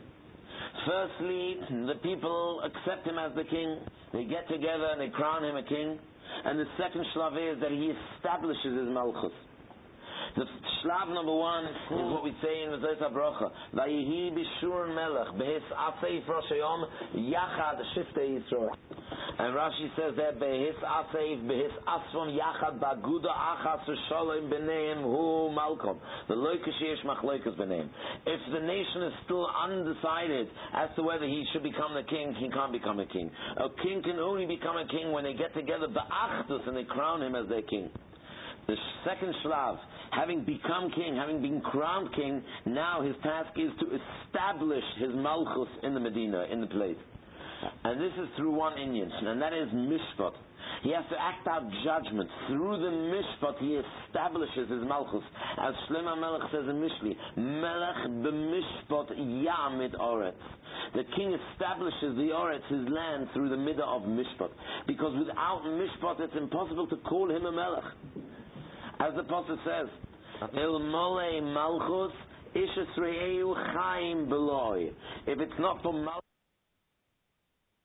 Firstly, the people accept him as the king. They get together and they crown him a king. And the second shlav is that he establishes his malchus. The shlav number one is what we say in the Zayt HaBrocha. Vayihi bishur melech behis asei froshayom yachad shifte Yisrael. And Rashi says that behis asei behis asvom yachad baguda achas v'sholem b'neim hu malkom. The loikash yesh machloikas b'neim. If the nation is still undecided as to whether he should become the king, he can't become a king. A king can only become a king when they get together ba'achdus and they crown him as their king. The second shlav, having become king, having been crowned king, now his task is to establish his malchus in the Medina, in the place. And this is through one Indian, and that is mishpat. He has to act out judgment. Through the mishpat, he establishes his malchus. As Shlomo Melech says in Mishli, Melech b'mishpat yamid oretz. The king establishes the oretz, his land, through the midah of mishpat. Because without mishpat, it's impossible to call him a melech. As the Pasuk says, Il mole malchus, ishes chaim beloy. If it's not for malchus,